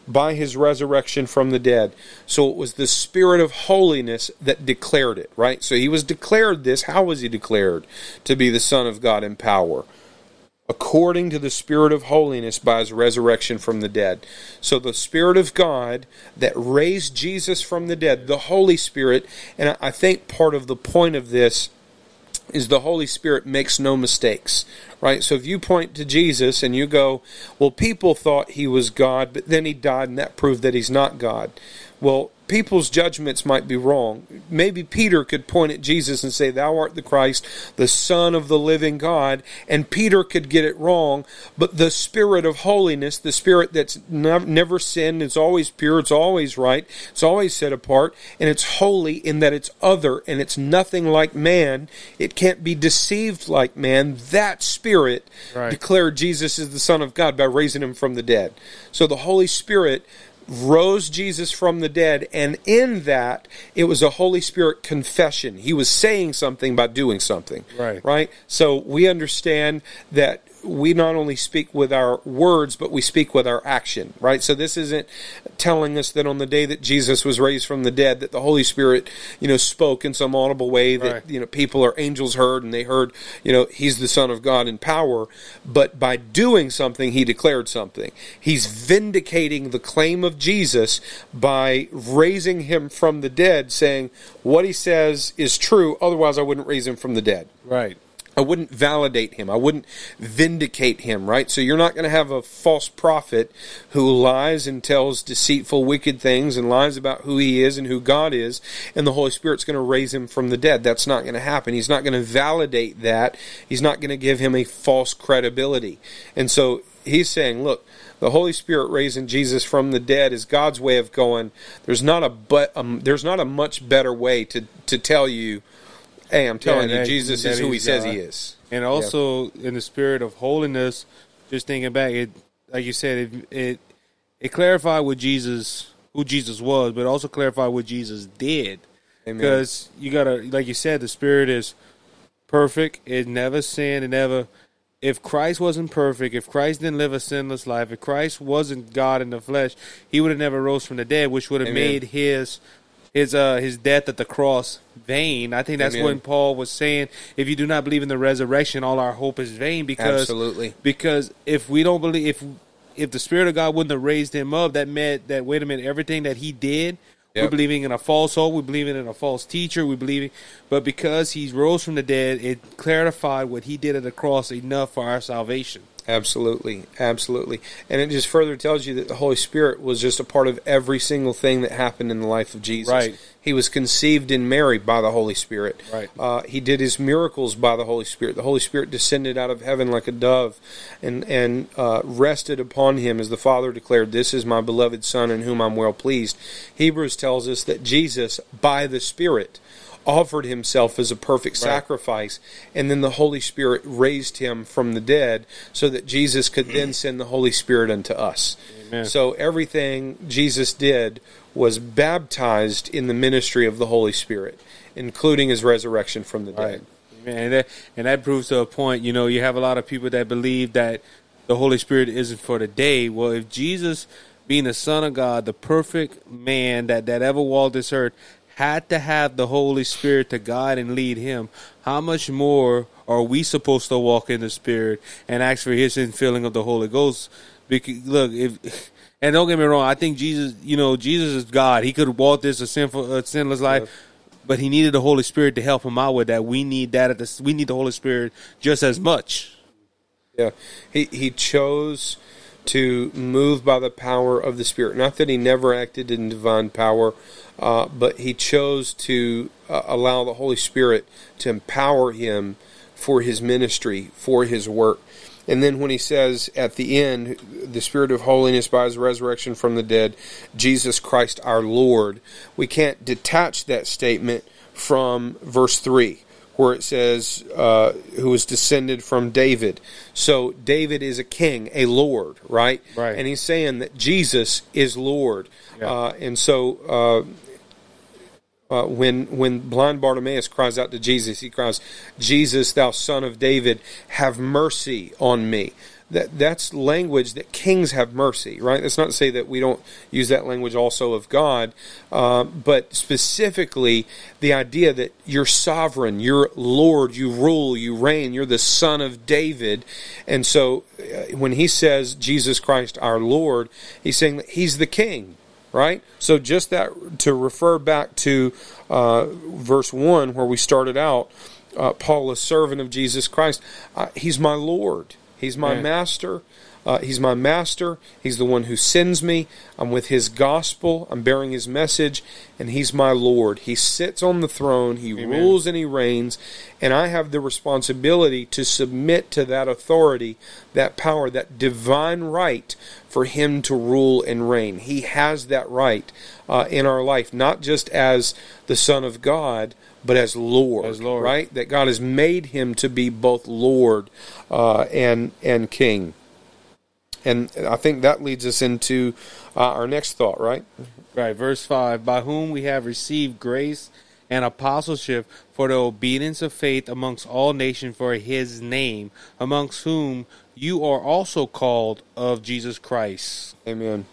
by his resurrection from the dead. So it was the spirit of holiness that declared it, right? So he was declared this. How was he declared to be the son of God in power? According to the Spirit of holiness by his resurrection from the dead. So the Spirit of God that raised Jesus from the dead, the Holy Spirit, and I- think part of the point of this is the Holy Spirit makes no mistakes, right? So if you point to Jesus and you go, well, people thought he was God, but then he died and that proved that he's not God. Well, people's judgments might be wrong. Maybe Peter could point at Jesus and say, Thou art the Christ, the Son of the living God, and Peter could get it wrong, but the Spirit of holiness, the Spirit that's never sinned, it's always pure, it's always right, it's always set apart, and it's holy in that it's other and it's nothing like man. It can't be deceived like man. That Spirit Right. declared Jesus is the Son of God by raising him from the dead. So the Holy Spirit rose Jesus from the dead, and in that it was a Holy Spirit confession. He was saying something by doing something. Right. Right? So we understand that we not only speak with our words, but we speak with our action, right? So this isn't telling us that on the day that Jesus was raised from the dead, that the Holy Spirit, you know, spoke in some audible way that, Right. you know, people or angels heard and they heard, you know, he's the Son of God in power. But by doing something, he declared something. He's vindicating the claim of Jesus by raising him from the dead, saying, what he says is true, otherwise I wouldn't raise him from the dead. Right. I wouldn't validate him. I wouldn't vindicate him, right? So you're not going to have a false prophet who lies and tells deceitful, wicked things and lies about who he is and who God is, and the Holy Spirit's going to raise him from the dead. That's not going to happen. He's not going to validate that. He's not going to give him a false credibility. And so he's saying, look, the Holy Spirit raising Jesus from the dead is God's way of going. There's not a but. Um, there's not a much better way to to tell you, hey, I'm telling Yeah, you, that- Jesus that is who He he's says He is. And also in the spirit of holiness, just thinking back, it like you said, it it, it clarified what Jesus who Jesus was, but also clarified what Jesus did. Because you gotta like you said, the spirit is perfect, it never sinned, it never if Christ wasn't perfect, if Christ didn't live a sinless life, if Christ wasn't God in the flesh, he would have never rose from the dead, which would have made his his uh his death at the cross vain. I think that's Amen. when Paul was saying, if you do not believe in the resurrection, all our hope is vain because Absolutely. because if we don't believe if if the spirit of God wouldn't have raised him up, that meant that wait a minute, everything that he did, we're believing in a false hope, we're believing in a false teacher, we believing but because he rose from the dead, it clarified what he did at the cross enough for our salvation. Absolutely, absolutely, and it just further tells you that the Holy Spirit was just a part of every single thing that happened in the life of Jesus. Right. He was conceived in Mary by the Holy Spirit. Right. Uh, he did his miracles by the Holy Spirit. The Holy Spirit descended out of heaven like a dove, and and uh, rested upon him as the Father declared, "This is my beloved Son, in whom I'm well pleased." Hebrews tells us that Jesus, by the Spirit, offered himself as a perfect sacrifice, and then the Holy Spirit raised him from the dead so that Jesus could then send the Holy Spirit unto us. Amen. So everything Jesus did was baptized in the ministry of the Holy Spirit, including his resurrection from the dead. And that, and that proves to a point. You know, you have a lot of people that believe that the Holy Spirit isn't for the day. Well, if Jesus, being the Son of God, the perfect man that, that ever walked this earth, had to have the Holy Spirit to guide and lead him, how much more are we supposed to walk in the Spirit and ask for his infilling of the Holy Ghost? Because, look, if and don't get me wrong, I think Jesus, you know, Jesus is God. He could walk this a sinful, a sinless life, but he needed the Holy Spirit to help him out with that. We need that. At the, we need the Holy Spirit just as much. Yeah, he he chose to move by the power of the Spirit. Not that he never acted in divine power, uh, but he chose to uh, allow the Holy Spirit to empower him for his ministry, for his work. And then when he says at the end, the Spirit of holiness by his resurrection from the dead, Jesus Christ our Lord, we can't detach that statement from verse 3 where it says, uh, who was descended from David. So David is a king, a Lord, right? Right. And he's saying that Jesus is Lord. Yeah. Uh, and so uh, when when blind Bartimaeus cries out to Jesus, he cries, "Jesus, thou Son of David, have mercy on me." That that's language that kings have mercy, right? That's not to say that we don't use that language also of God, uh, but specifically the idea that you're sovereign, you're Lord, you rule, you reign, you're the Son of David, and so uh, when he says Jesus Christ our Lord, he's saying that he's the King right? So just that to refer back to uh, verse one where we started out, uh, Paul, a servant of Jesus Christ, uh, he's my Lord, he's my Yeah. master. Uh, he's my master. He's the one who sends me. I'm with his gospel. I'm bearing his message, and he's my Lord. He sits on the throne. He Amen. rules and he reigns, and I have the responsibility to submit to that authority, that power, that divine right for him to rule and reign. He has that right uh, in our life, not just as the Son of God, but as Lord, As Lord. right? That God has made him to be both Lord uh, and and King. And I think that leads us into uh, our next thought, right? Right, verse 5 By whom we have received grace and apostleship for the obedience of faith amongst all nations for his name, amongst whom you are also called of Jesus Christ. Amen.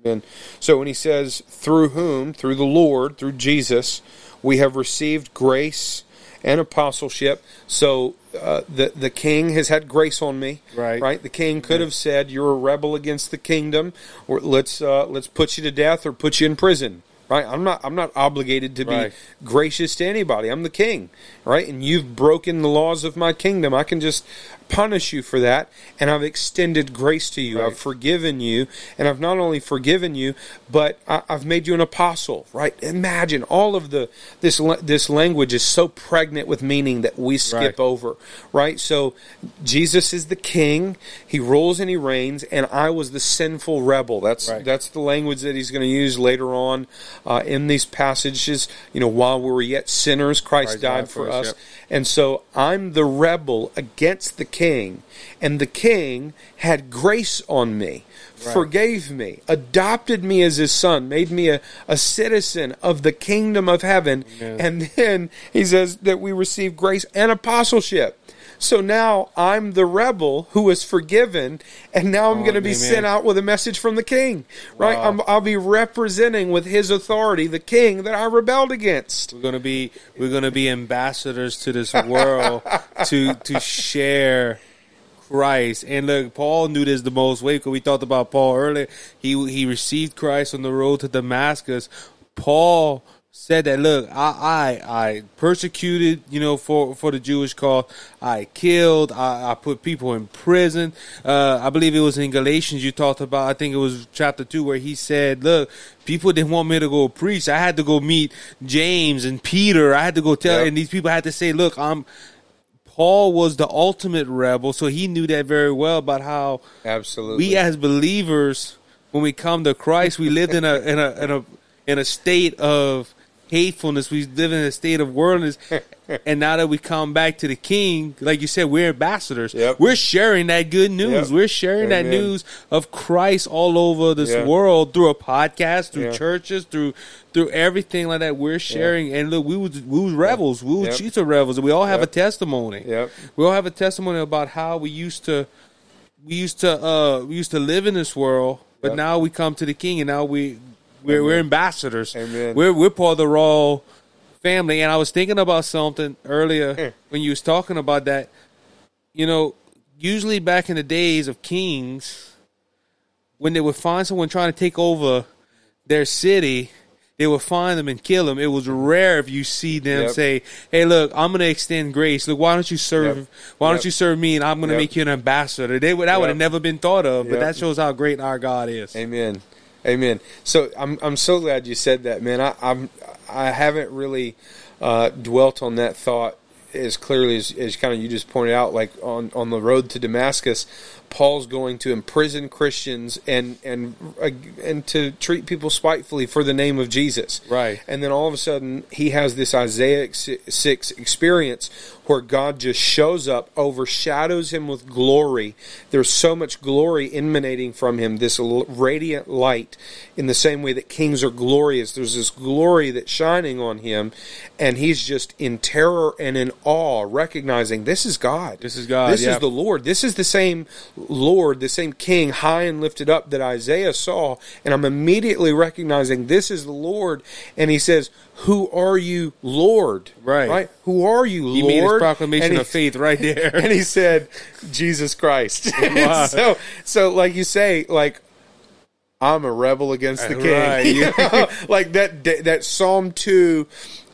Amen. So when he says, through whom, through the Lord, through Jesus, we have received grace and apostleship. So uh, the the king has had grace on me, Right. Right. The king could have said, "You're a rebel against the kingdom, or let's uh, let's put you to death or put you in prison." Right. I'm not I'm not obligated to be Right. gracious to anybody. I'm the king, right? And you've broken the laws of my kingdom. I can just punish you for that, and I've extended grace to you. Right. I've forgiven you, and I've not only forgiven you, but I, I've made you an apostle. Right? Imagine all of the this this language is so pregnant with meaning that we skip Right. over. Right? So Jesus is the king. He rules and he reigns, and I was the sinful rebel. That's Right. that's the language that he's going to use later on uh, in these passages. You know, while we were yet sinners, Christ, Christ died died for for us, us. yep. And so I'm the rebel against the king, and the king had grace on me, forgave me, adopted me as his son, made me a, a citizen of the kingdom of heaven. Amen. And then he says that we receive grace and apostleship. So now I'm the rebel who was forgiven, and now I'm Oh, going to be amen. sent out with a message from the king. Right? Wow. I'm, I'll be representing with his authority the king that I rebelled against. We're gonna be we're gonna be ambassadors to this world to to share Christ. And look, Paul knew this the most way because we talked about Paul earlier. He he received Christ on the road to Damascus. Paul said that look, I I, I persecuted, you know, for for the Jewish cause. I killed. I, I put people in prison. Uh, I believe it was in Galatians you talked about. I think it was chapter two where he said, "Look, people didn't want me to go preach. I had to go meet James and Peter. I had to go tell, Yep. and these people had to say, look, I'm." Paul was the ultimate rebel, so he knew that very well about how Absolutely. we as believers, when we come to Christ, we lived in a in a in a in a state of hatefulness. We live in a state of worldliness. and now that we come back to the King, like you said, we're ambassadors. Yep. We're sharing that good news. Yep. We're sharing that news of Christ all over this Yeah. world through a podcast, through Yeah. churches, through through everything like that. We're sharing. And look, we was we was rebels. We were Yep. of rebels. We all have a testimony. We all have a testimony about how we used to we used to uh we used to live in this world, but now we come to the king and now we we're we're ambassadors. Amen. We're we're part of the royal family. And I was thinking about something earlier when you was talking about that. You know, usually back in the days of kings, when they would find someone trying to take over their city, they would find them and kill them. It was rare if you see them Yep. say, "Hey, look, I'm going to extend grace. Look, why don't you serve? Yep. Why don't you serve me, and I'm going to Yep. make you an ambassador?" They would that would have never been thought of, but that shows how great our God is. Amen. Amen. So I'm I'm so glad you said that, man. I, I'm I haven't really uh, dwelt on that thought as clearly as, as kind of you just pointed out. Like on on the road to Damascus, Paul's going to imprison Christians and and uh, and to treat people spitefully for the name of Jesus. Right. And then all of a sudden, he has this Isaiah 6 experience where God just shows up, overshadows him with glory. There's so much glory emanating from him, this radiant light, in the same way that kings are glorious. There's this glory that's shining on him, and he's just in terror and in awe, recognizing this is God. This is God, This yeah. is the Lord. This is the same Lord, the same King, high and lifted up that Isaiah saw. And I'm immediately recognizing this is the Lord. And he says, Who are you, Lord? Right. Who are you, He Lord? made his proclamation he- of faith right there. And he said, Jesus Christ. Wow. so, so, like you say, like, I'm a rebel against uh, the king. Right. You know? like that, that Psalm 2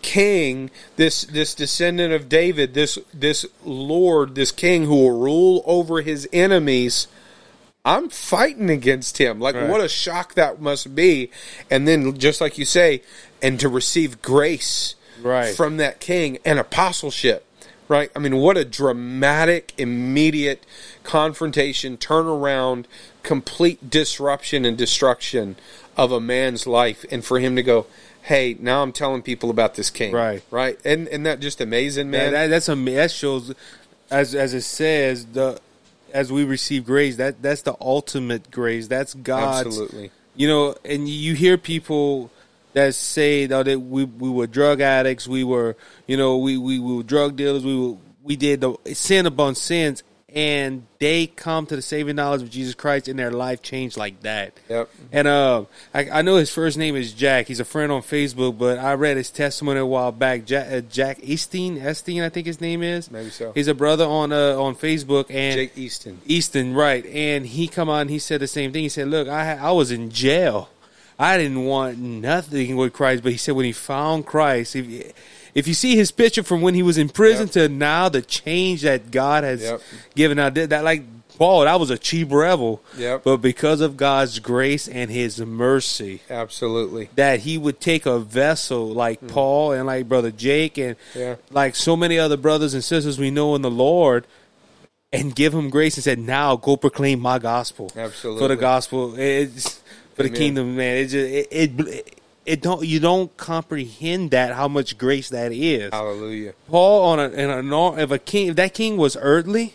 king, this this descendant of David, this this Lord, this king who will rule over his enemies. I'm fighting against him. Like Right. what a shock that must be. And then just like you say, and to receive grace Right. from that king and apostleship. Right? I mean, what a dramatic, immediate confrontation, turnaround, complete disruption and destruction of a man's life. And for him to go, hey, now I'm telling people about this king. Right. Right? And and that just amazing, Yeah, man? that, that's that shows, as as it says, the as we receive grace, that that's the ultimate grace. That's God. Absolutely. You know, and you hear people that say that we we were drug addicts, we were you know we we, we were drug dealers, we were, we did the sin upon sins, and they come to the saving knowledge of Jesus Christ, and their life changed like that. Yep. And uh, I, I know his first name is Jack. He's a friend on Facebook, but I read his testimony a while back. Jack, uh, Jack Easton, I think his name is. Maybe so. He's a brother on uh, on Facebook, and Jake Easton. Easton, right? And he come on, he said the same thing. He said, "Look, I I was in jail. I didn't want nothing with Christ, but he said when he found Christ, if if you see his picture from when he was in prison Yep. to now, the change that God has Yep. given out that, that like Paul, that was a cheap rebel, Yep. but because of God's grace and His mercy, Absolutely. that He would take a vessel like hmm. Paul and like brother Jake and. Yeah. like so many other brothers and sisters we know in the Lord and give him grace and said, "Now go proclaim my gospel." Absolutely. for the gospel, it's for the Amen. kingdom, man. It just it, it it don't you don't comprehend that how much grace that is. Hallelujah. Paul on a in a if a king if that king was earthly,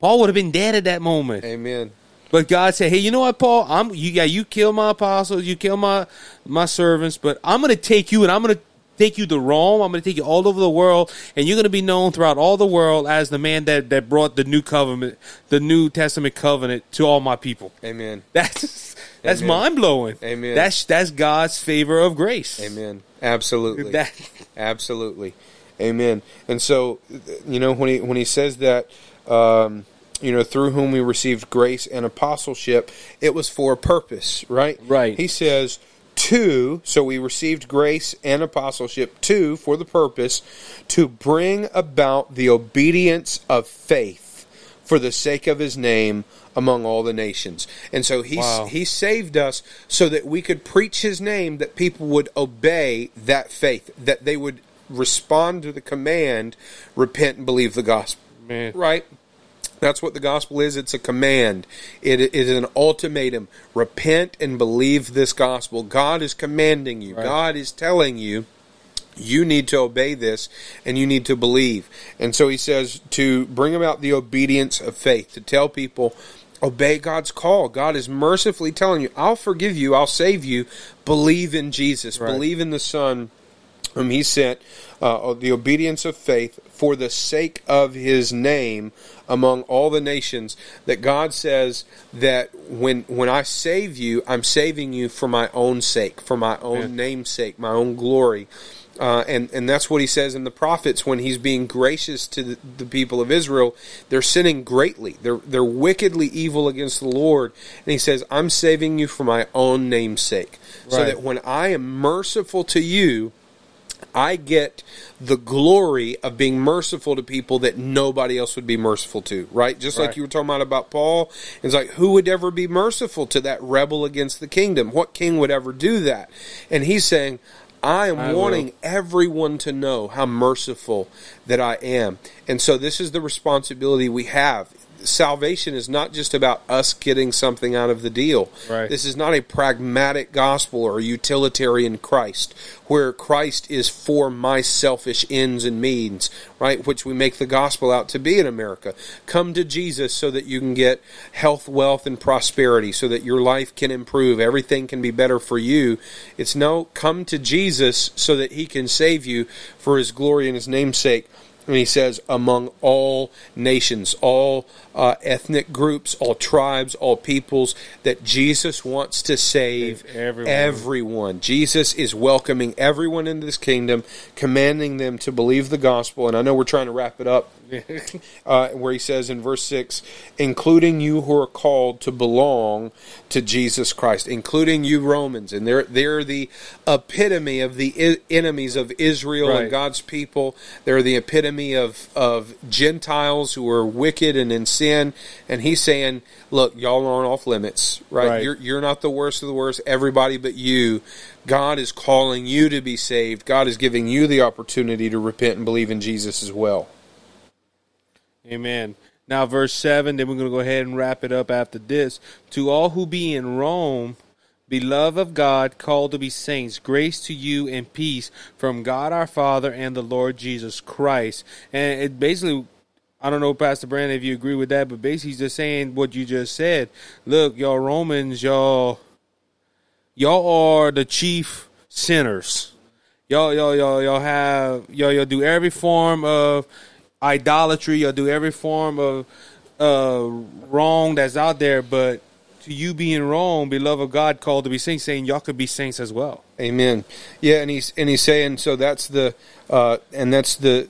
Paul would have been dead at that moment. Amen. But God said, "Hey, you know what, Paul? I'm you got you kill my apostles, you kill my my servants, but I'm going to take you and I'm going to take you to Rome. I'm going to take you all over the world, and you're going to be known throughout all the world as the man that that brought the new covenant, the New Testament covenant to all my people." Amen. That's that's mind blowing. Amen. That's that's God's favor of grace. Amen. Absolutely. That Absolutely, Amen. And so, you know, when he when he says that, um, you know, through whom we received grace and apostleship, it was for a purpose, right? Right. He says two, so we received grace and apostleship two for the purpose to bring about the obedience of faith for the sake of his name among all the nations. And so he Wow. he saved us so that we could preach his name that people would obey that faith, that they would respond to the command, repent and believe the gospel. man. Right? That's what the gospel is. It's a command. It is an ultimatum. Repent and believe this gospel. God is commanding you. Right. God is telling you You need to obey this and you need to believe. And so he says to bring about the obedience of faith, to tell people, obey God's call. God is mercifully telling you, I'll forgive you, I'll save you. Believe in Jesus, Right. believe in the Son whom he sent, uh, the obedience of faith for the sake of his name among all the nations. That God says that when when I save you, I'm saving you for my own sake, for my own Yeah. name's sake, my own glory. Uh, and and that's what he says in the prophets when he's being gracious to the, the people of Israel. They're sinning greatly. They're they're wickedly evil against the Lord. And he says, "I'm saving you for my own name's sake, so that when I am merciful to you, I get the glory of being merciful to people that nobody else would be merciful to, right? Just like you were talking about about Paul. It's like who would ever be merciful to that rebel against the kingdom? What king would ever do that? And he's saying, I am I will. wanting everyone to know how merciful that I am. And so this is the responsibility we have. Salvation is not just about us getting something out of the deal. Right. This is not a pragmatic gospel or a utilitarian Christ, where Christ is for my selfish ends and means, right? Which we make the gospel out to be in America. Come to Jesus so that you can get health, wealth, and prosperity, so that your life can improve, everything can be better for you. It's no, come to Jesus so that He can save you for His glory and His namesake. And he says, among all nations, all uh, ethnic groups, all tribes, all peoples, that Jesus wants to save Save everyone. everyone. Jesus is welcoming everyone into this kingdom, commanding them to believe the gospel. And I know we're trying to wrap it up, uh, where he says in verse 6 including you who are called to belong to Jesus Christ, including you Romans. And they're, they're the epitome of the I- enemies of Israel and God's people. They're the epitome of, of Gentiles who are wicked and in sin. And he's saying, look, y'all aren't off limits, right? Right. You're, you're not the worst of the worst. Everybody but you. God is calling you to be saved. God is giving you the opportunity to repent and believe in Jesus as well. Amen. Now, verse 7, then we're going to go ahead and wrap it up after this. To all who be in Rome, beloved of God, called to be saints, grace to you and peace from God our Father and the Lord Jesus Christ. And it basically, I don't know, Pastor Brandon, if you agree with that, but basically he's just saying what you just said. Look, y'all Romans, y'all, y'all are the chief sinners y'all y'all y'all y'all have y'all y'all do every form of idolatry y'all do every form of uh wrong that's out there but to you being wrong beloved of god called to be saints saying y'all could be saints as well Amen. Yeah, and he's and he's saying so that's the uh, and that's the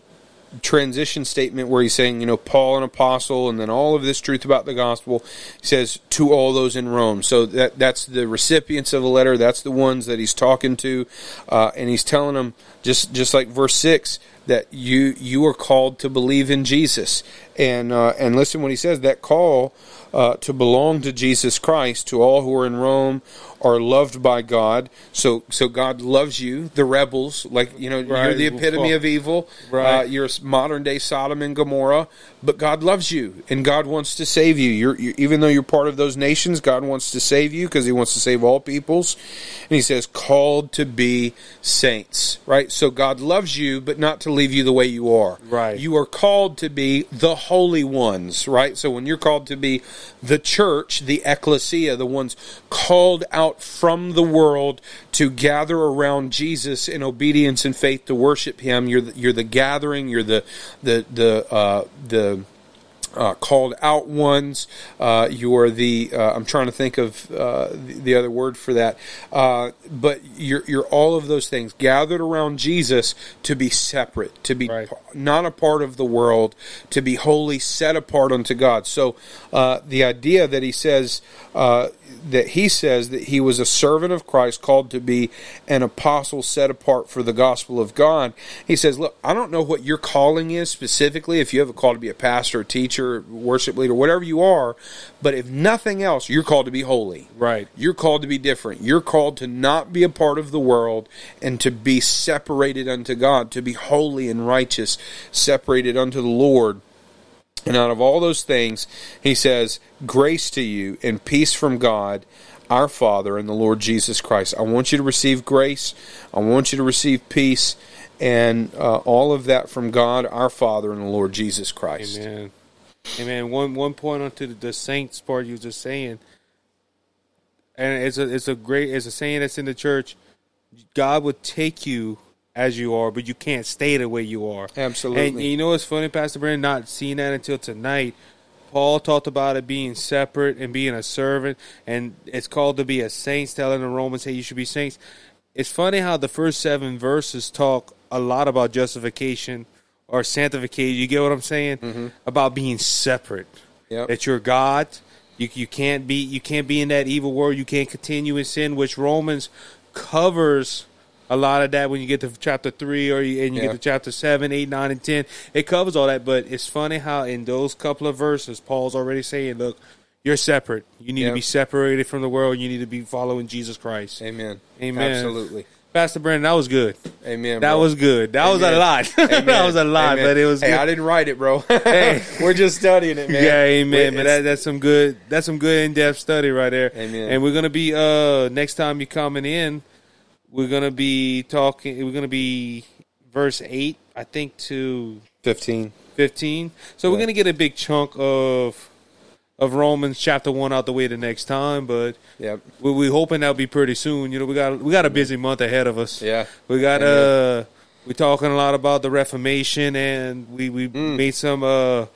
transition statement where he's saying, you know, Paul an apostle, and then all of this truth about the gospel. He says to all those in Rome. So that that's the recipients of the letter. That's the ones that he's talking to, uh, and he's telling them just just like verse six that you you are called to believe in Jesus, and uh, and listen what he says. That call uh, to belong to Jesus Christ to all who are in Rome are loved by God. So so God loves you, the rebels. Like you know, you're the epitome of evil. Right. Uh, you're modern day Sodom and Gomorrah, but God loves you and God wants to save you. You're, you even though you're part of those nations, God wants to save you because He wants to save all peoples. And He says, called to be saints. Right. So God loves you, but not to leave you the way you are. Right. You are called to be the holy ones. Right. So when you're called to be the church, the ecclesia, the ones called out from the world to gather around Jesus in obedience and faith to worship Him. You're the, you're the gathering. You're the the the uh, the uh, called out ones. Uh, you're the uh, I'm trying to think of uh, the, the other word for that. Uh, but you're you're all of those things gathered around Jesus to be separate, to be Right. not a part of the world, to be holy, set apart unto God. So uh, the idea that he says uh, that he says that he was a servant of Christ, called to be an apostle, set apart for the gospel of God. He says, "Look, I don't know what your calling is specifically. If you have a call to be a pastor, a teacher, worship leader, whatever you are, but if nothing else, you're called to be holy." right You're called to be different. You're called to not be a part of the world and to be separated unto God, to be holy and righteous, separated unto the Lord. And out of all those things, he says, Grace to you and peace from God, our Father, and the Lord Jesus Christ. I want you to receive grace. I want you to receive peace. and uh, all of that from God, our Father, and the Lord Jesus Christ. Amen. Amen. One one point onto the, the saints part you were just saying, and it's a it's a great it's a saying that's in the church. God would take you as you are, but you can't stay the way you are. Absolutely. And you know what's funny, Pastor Brandon? Not seeing that until tonight. Paul talked about it being separate and being a servant, and it's called to be a saint. Telling the Romans, "Hey, you should be saints." It's funny how the first seven verses talk a lot about justification or sanctification. You get what I'm saying mm-hmm. about being separate. Yep. That you're God. You you can't be you can't be in that evil world. You can't continue in sin, which Romans covers a lot of that when you get to chapter three or you, and you Yeah. get to chapter seven, eight, nine, and ten. It covers all that. But it's funny how in those couple of verses, Paul's already saying, "Look, you're separate. You need to be separated from the world. You need to be following Jesus Christ." Amen. Amen. Absolutely. Pastor Brandon, that was good. Amen. That was good. That was a lot. that was a lot, Amen. but it was Hey, good. I didn't write it, bro. Hey. We're just studying it, man. Yeah, amen. But that, that's some good. That's some good in depth study right there. Amen. And we're gonna be uh next time you coming in, we're gonna be talking. We're gonna be verse eight, I think, to 15. fifteen. So we're gonna get a big chunk of of Romans chapter one out the way the next time. But Yep. we we hoping that'll be pretty soon. You know, we got we got a busy month ahead of us. Yeah. We got Amen. uh we talking a lot about the Reformation and we we Mm. made some uh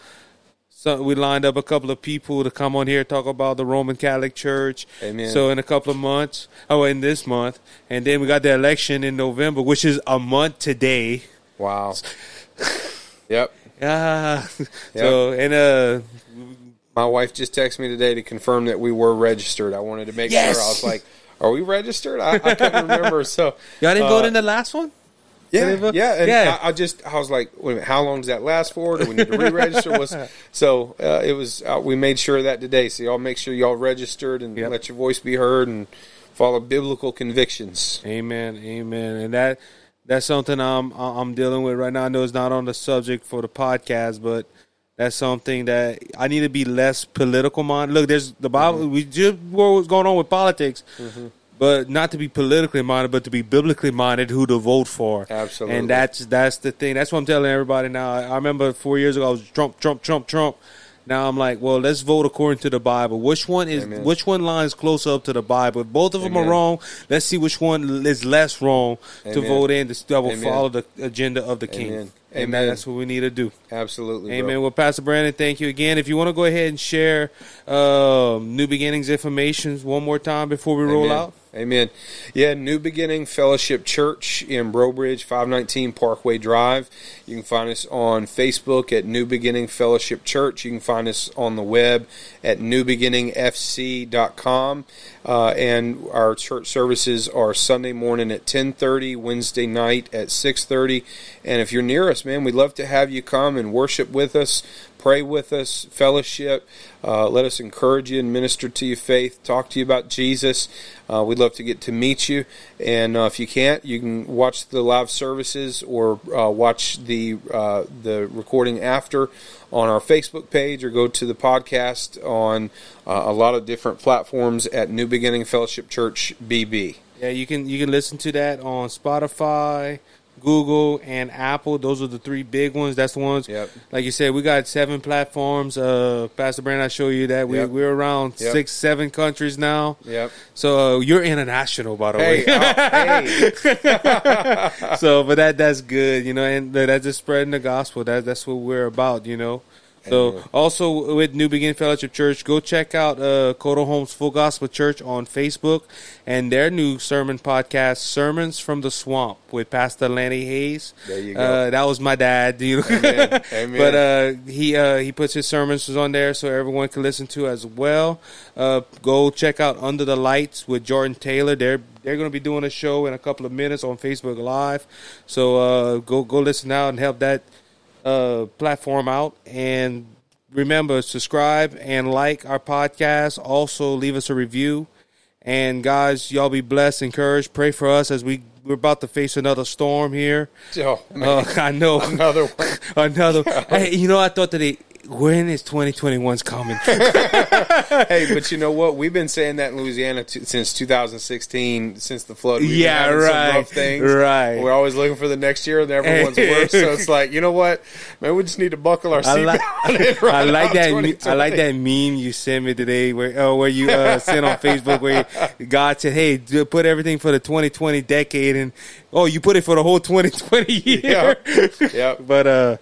some we lined up a couple of people to come on here talk about the Roman Catholic Church. Amen. So in a couple of months, oh in this month, and then we got the election in November, which is a month today. Wow. yep. Ah, so and uh My wife just texted me today to confirm that we were registered. I wanted to make Yes! sure. I was like, "Are we registered?" I, I couldn't remember. So y'all didn't uh, vote in the last one. Yeah, yeah, and Yeah. I, I just I was like, wait a minute, how long does that last for? Do we need to re-register? Was so uh, it was. Uh, we made sure of that today. So y'all make sure y'all registered and Yep. let your voice be heard and follow biblical convictions. Amen, amen, and that that's something I'm I'm dealing with right now. I know it's not on the subject for the podcast, but that's something that I need to be less political minded. Look, there's the Bible. Mm-hmm. We just what was going on with politics, but not to be politically minded, but to be biblically minded. Who to vote for? Absolutely. and that's that's the thing. That's what I'm telling everybody now. I, remember four years ago I was Trump, Trump, Trump, Trump. Now I'm like, well, let's vote according to the Bible. Which one is Amen. which one lines closer up to the Bible? If both of them Amen. are wrong, let's see which one is less wrong to vote in to that will follow the agenda of the King. Amen. That's what we need to do. Absolutely, Amen. bro. Well, Pastor Brandon, thank you again. If you want to go ahead and share um, New Beginnings information one more time before we roll Amen. out. Amen. Yeah, New Beginning Fellowship Church in Breaux Bridge, 519 Parkway Drive. You can find us on Facebook at New Beginning Fellowship Church. You can find us on the web at newbeginningfc.com. Uh, and our church services are Sunday morning at 10:30, Wednesday night at 6:30. And if you're near us, man, we'd love to have you come and worship with us, pray with us, fellowship. Uh, let us encourage you and minister to your faith, talk to you about Jesus. Uh, we'd love to get to meet you. And uh, if you can't, you can watch the live services or uh, watch the uh, the recording after on our Facebook page or go to the podcast on uh, a lot of different platforms at New Beginning Fellowship Church BB. Yeah, you can you can listen to that on Spotify, Google, and Apple. Those are the three big ones. That's the ones. Yep. Like you said, we got seven platforms. Uh, Pastor Brand, I show you that we Yep. we're around Yep. six, seven countries now. Yep. So uh, you're international, by the Hey, way. uh, hey. so, but that that's good, you know, and that's just spreading the gospel. That that's what we're about, you know. So, also with New Begin Fellowship Church, go check out uh, Codo Homes Full Gospel Church on Facebook and their new sermon podcast, Sermons from the Swamp, with Pastor Lanny Hayes. There you go. Uh, that was my dad, you know. Amen. Amen. but uh, he uh, he puts his sermons on there so everyone can listen to as well. Uh, go check out Under the Lights with Jordan Taylor. They're they're going to be doing a show in a couple of minutes on Facebook Live. So uh, go go listen out and help that uh, platform out. And remember, subscribe and like our podcast. Also, leave us a review. And guys, y'all be blessed, encouraged. Pray for us as we we're about to face another storm here. Oh. Uh, I know Another one. another. Hey, you know, I thought that it, when is 2021's coming? hey, but you know what? We've been saying that in Louisiana t- since 2016, since the flood. We've Yeah, some right, rough things. right. We're always looking for the next year, and everyone's worse. So it's like, you know what? Maybe we just need to buckle our I seatbelt. like, and ride I like that. me- I like that meme you sent me today, where uh, where you uh, sent on Facebook, where God said, "Hey, do- put everything for the 2020 decade," and oh, you put it for the whole 2020 year. Yeah. Yep. But uh,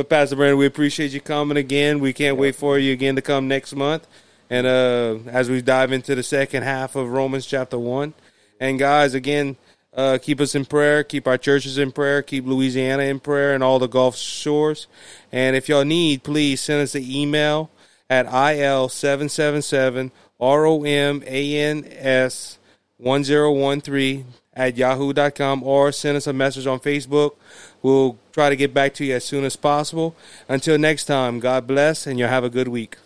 but Pastor Brandon, we appreciate you coming again. We can't wait for you again to come next month, and uh, as we dive into the second half of Romans chapter one, and guys, again. Uh, keep us in prayer. Keep our churches in prayer. Keep Louisiana in prayer and all the Gulf shores. And if y'all need, please send us an email at il777 romans 1013 at yahoo.com or send us a message on Facebook. We'll try to get back to you as soon as possible. Until next time, God bless, and you'll have a good week.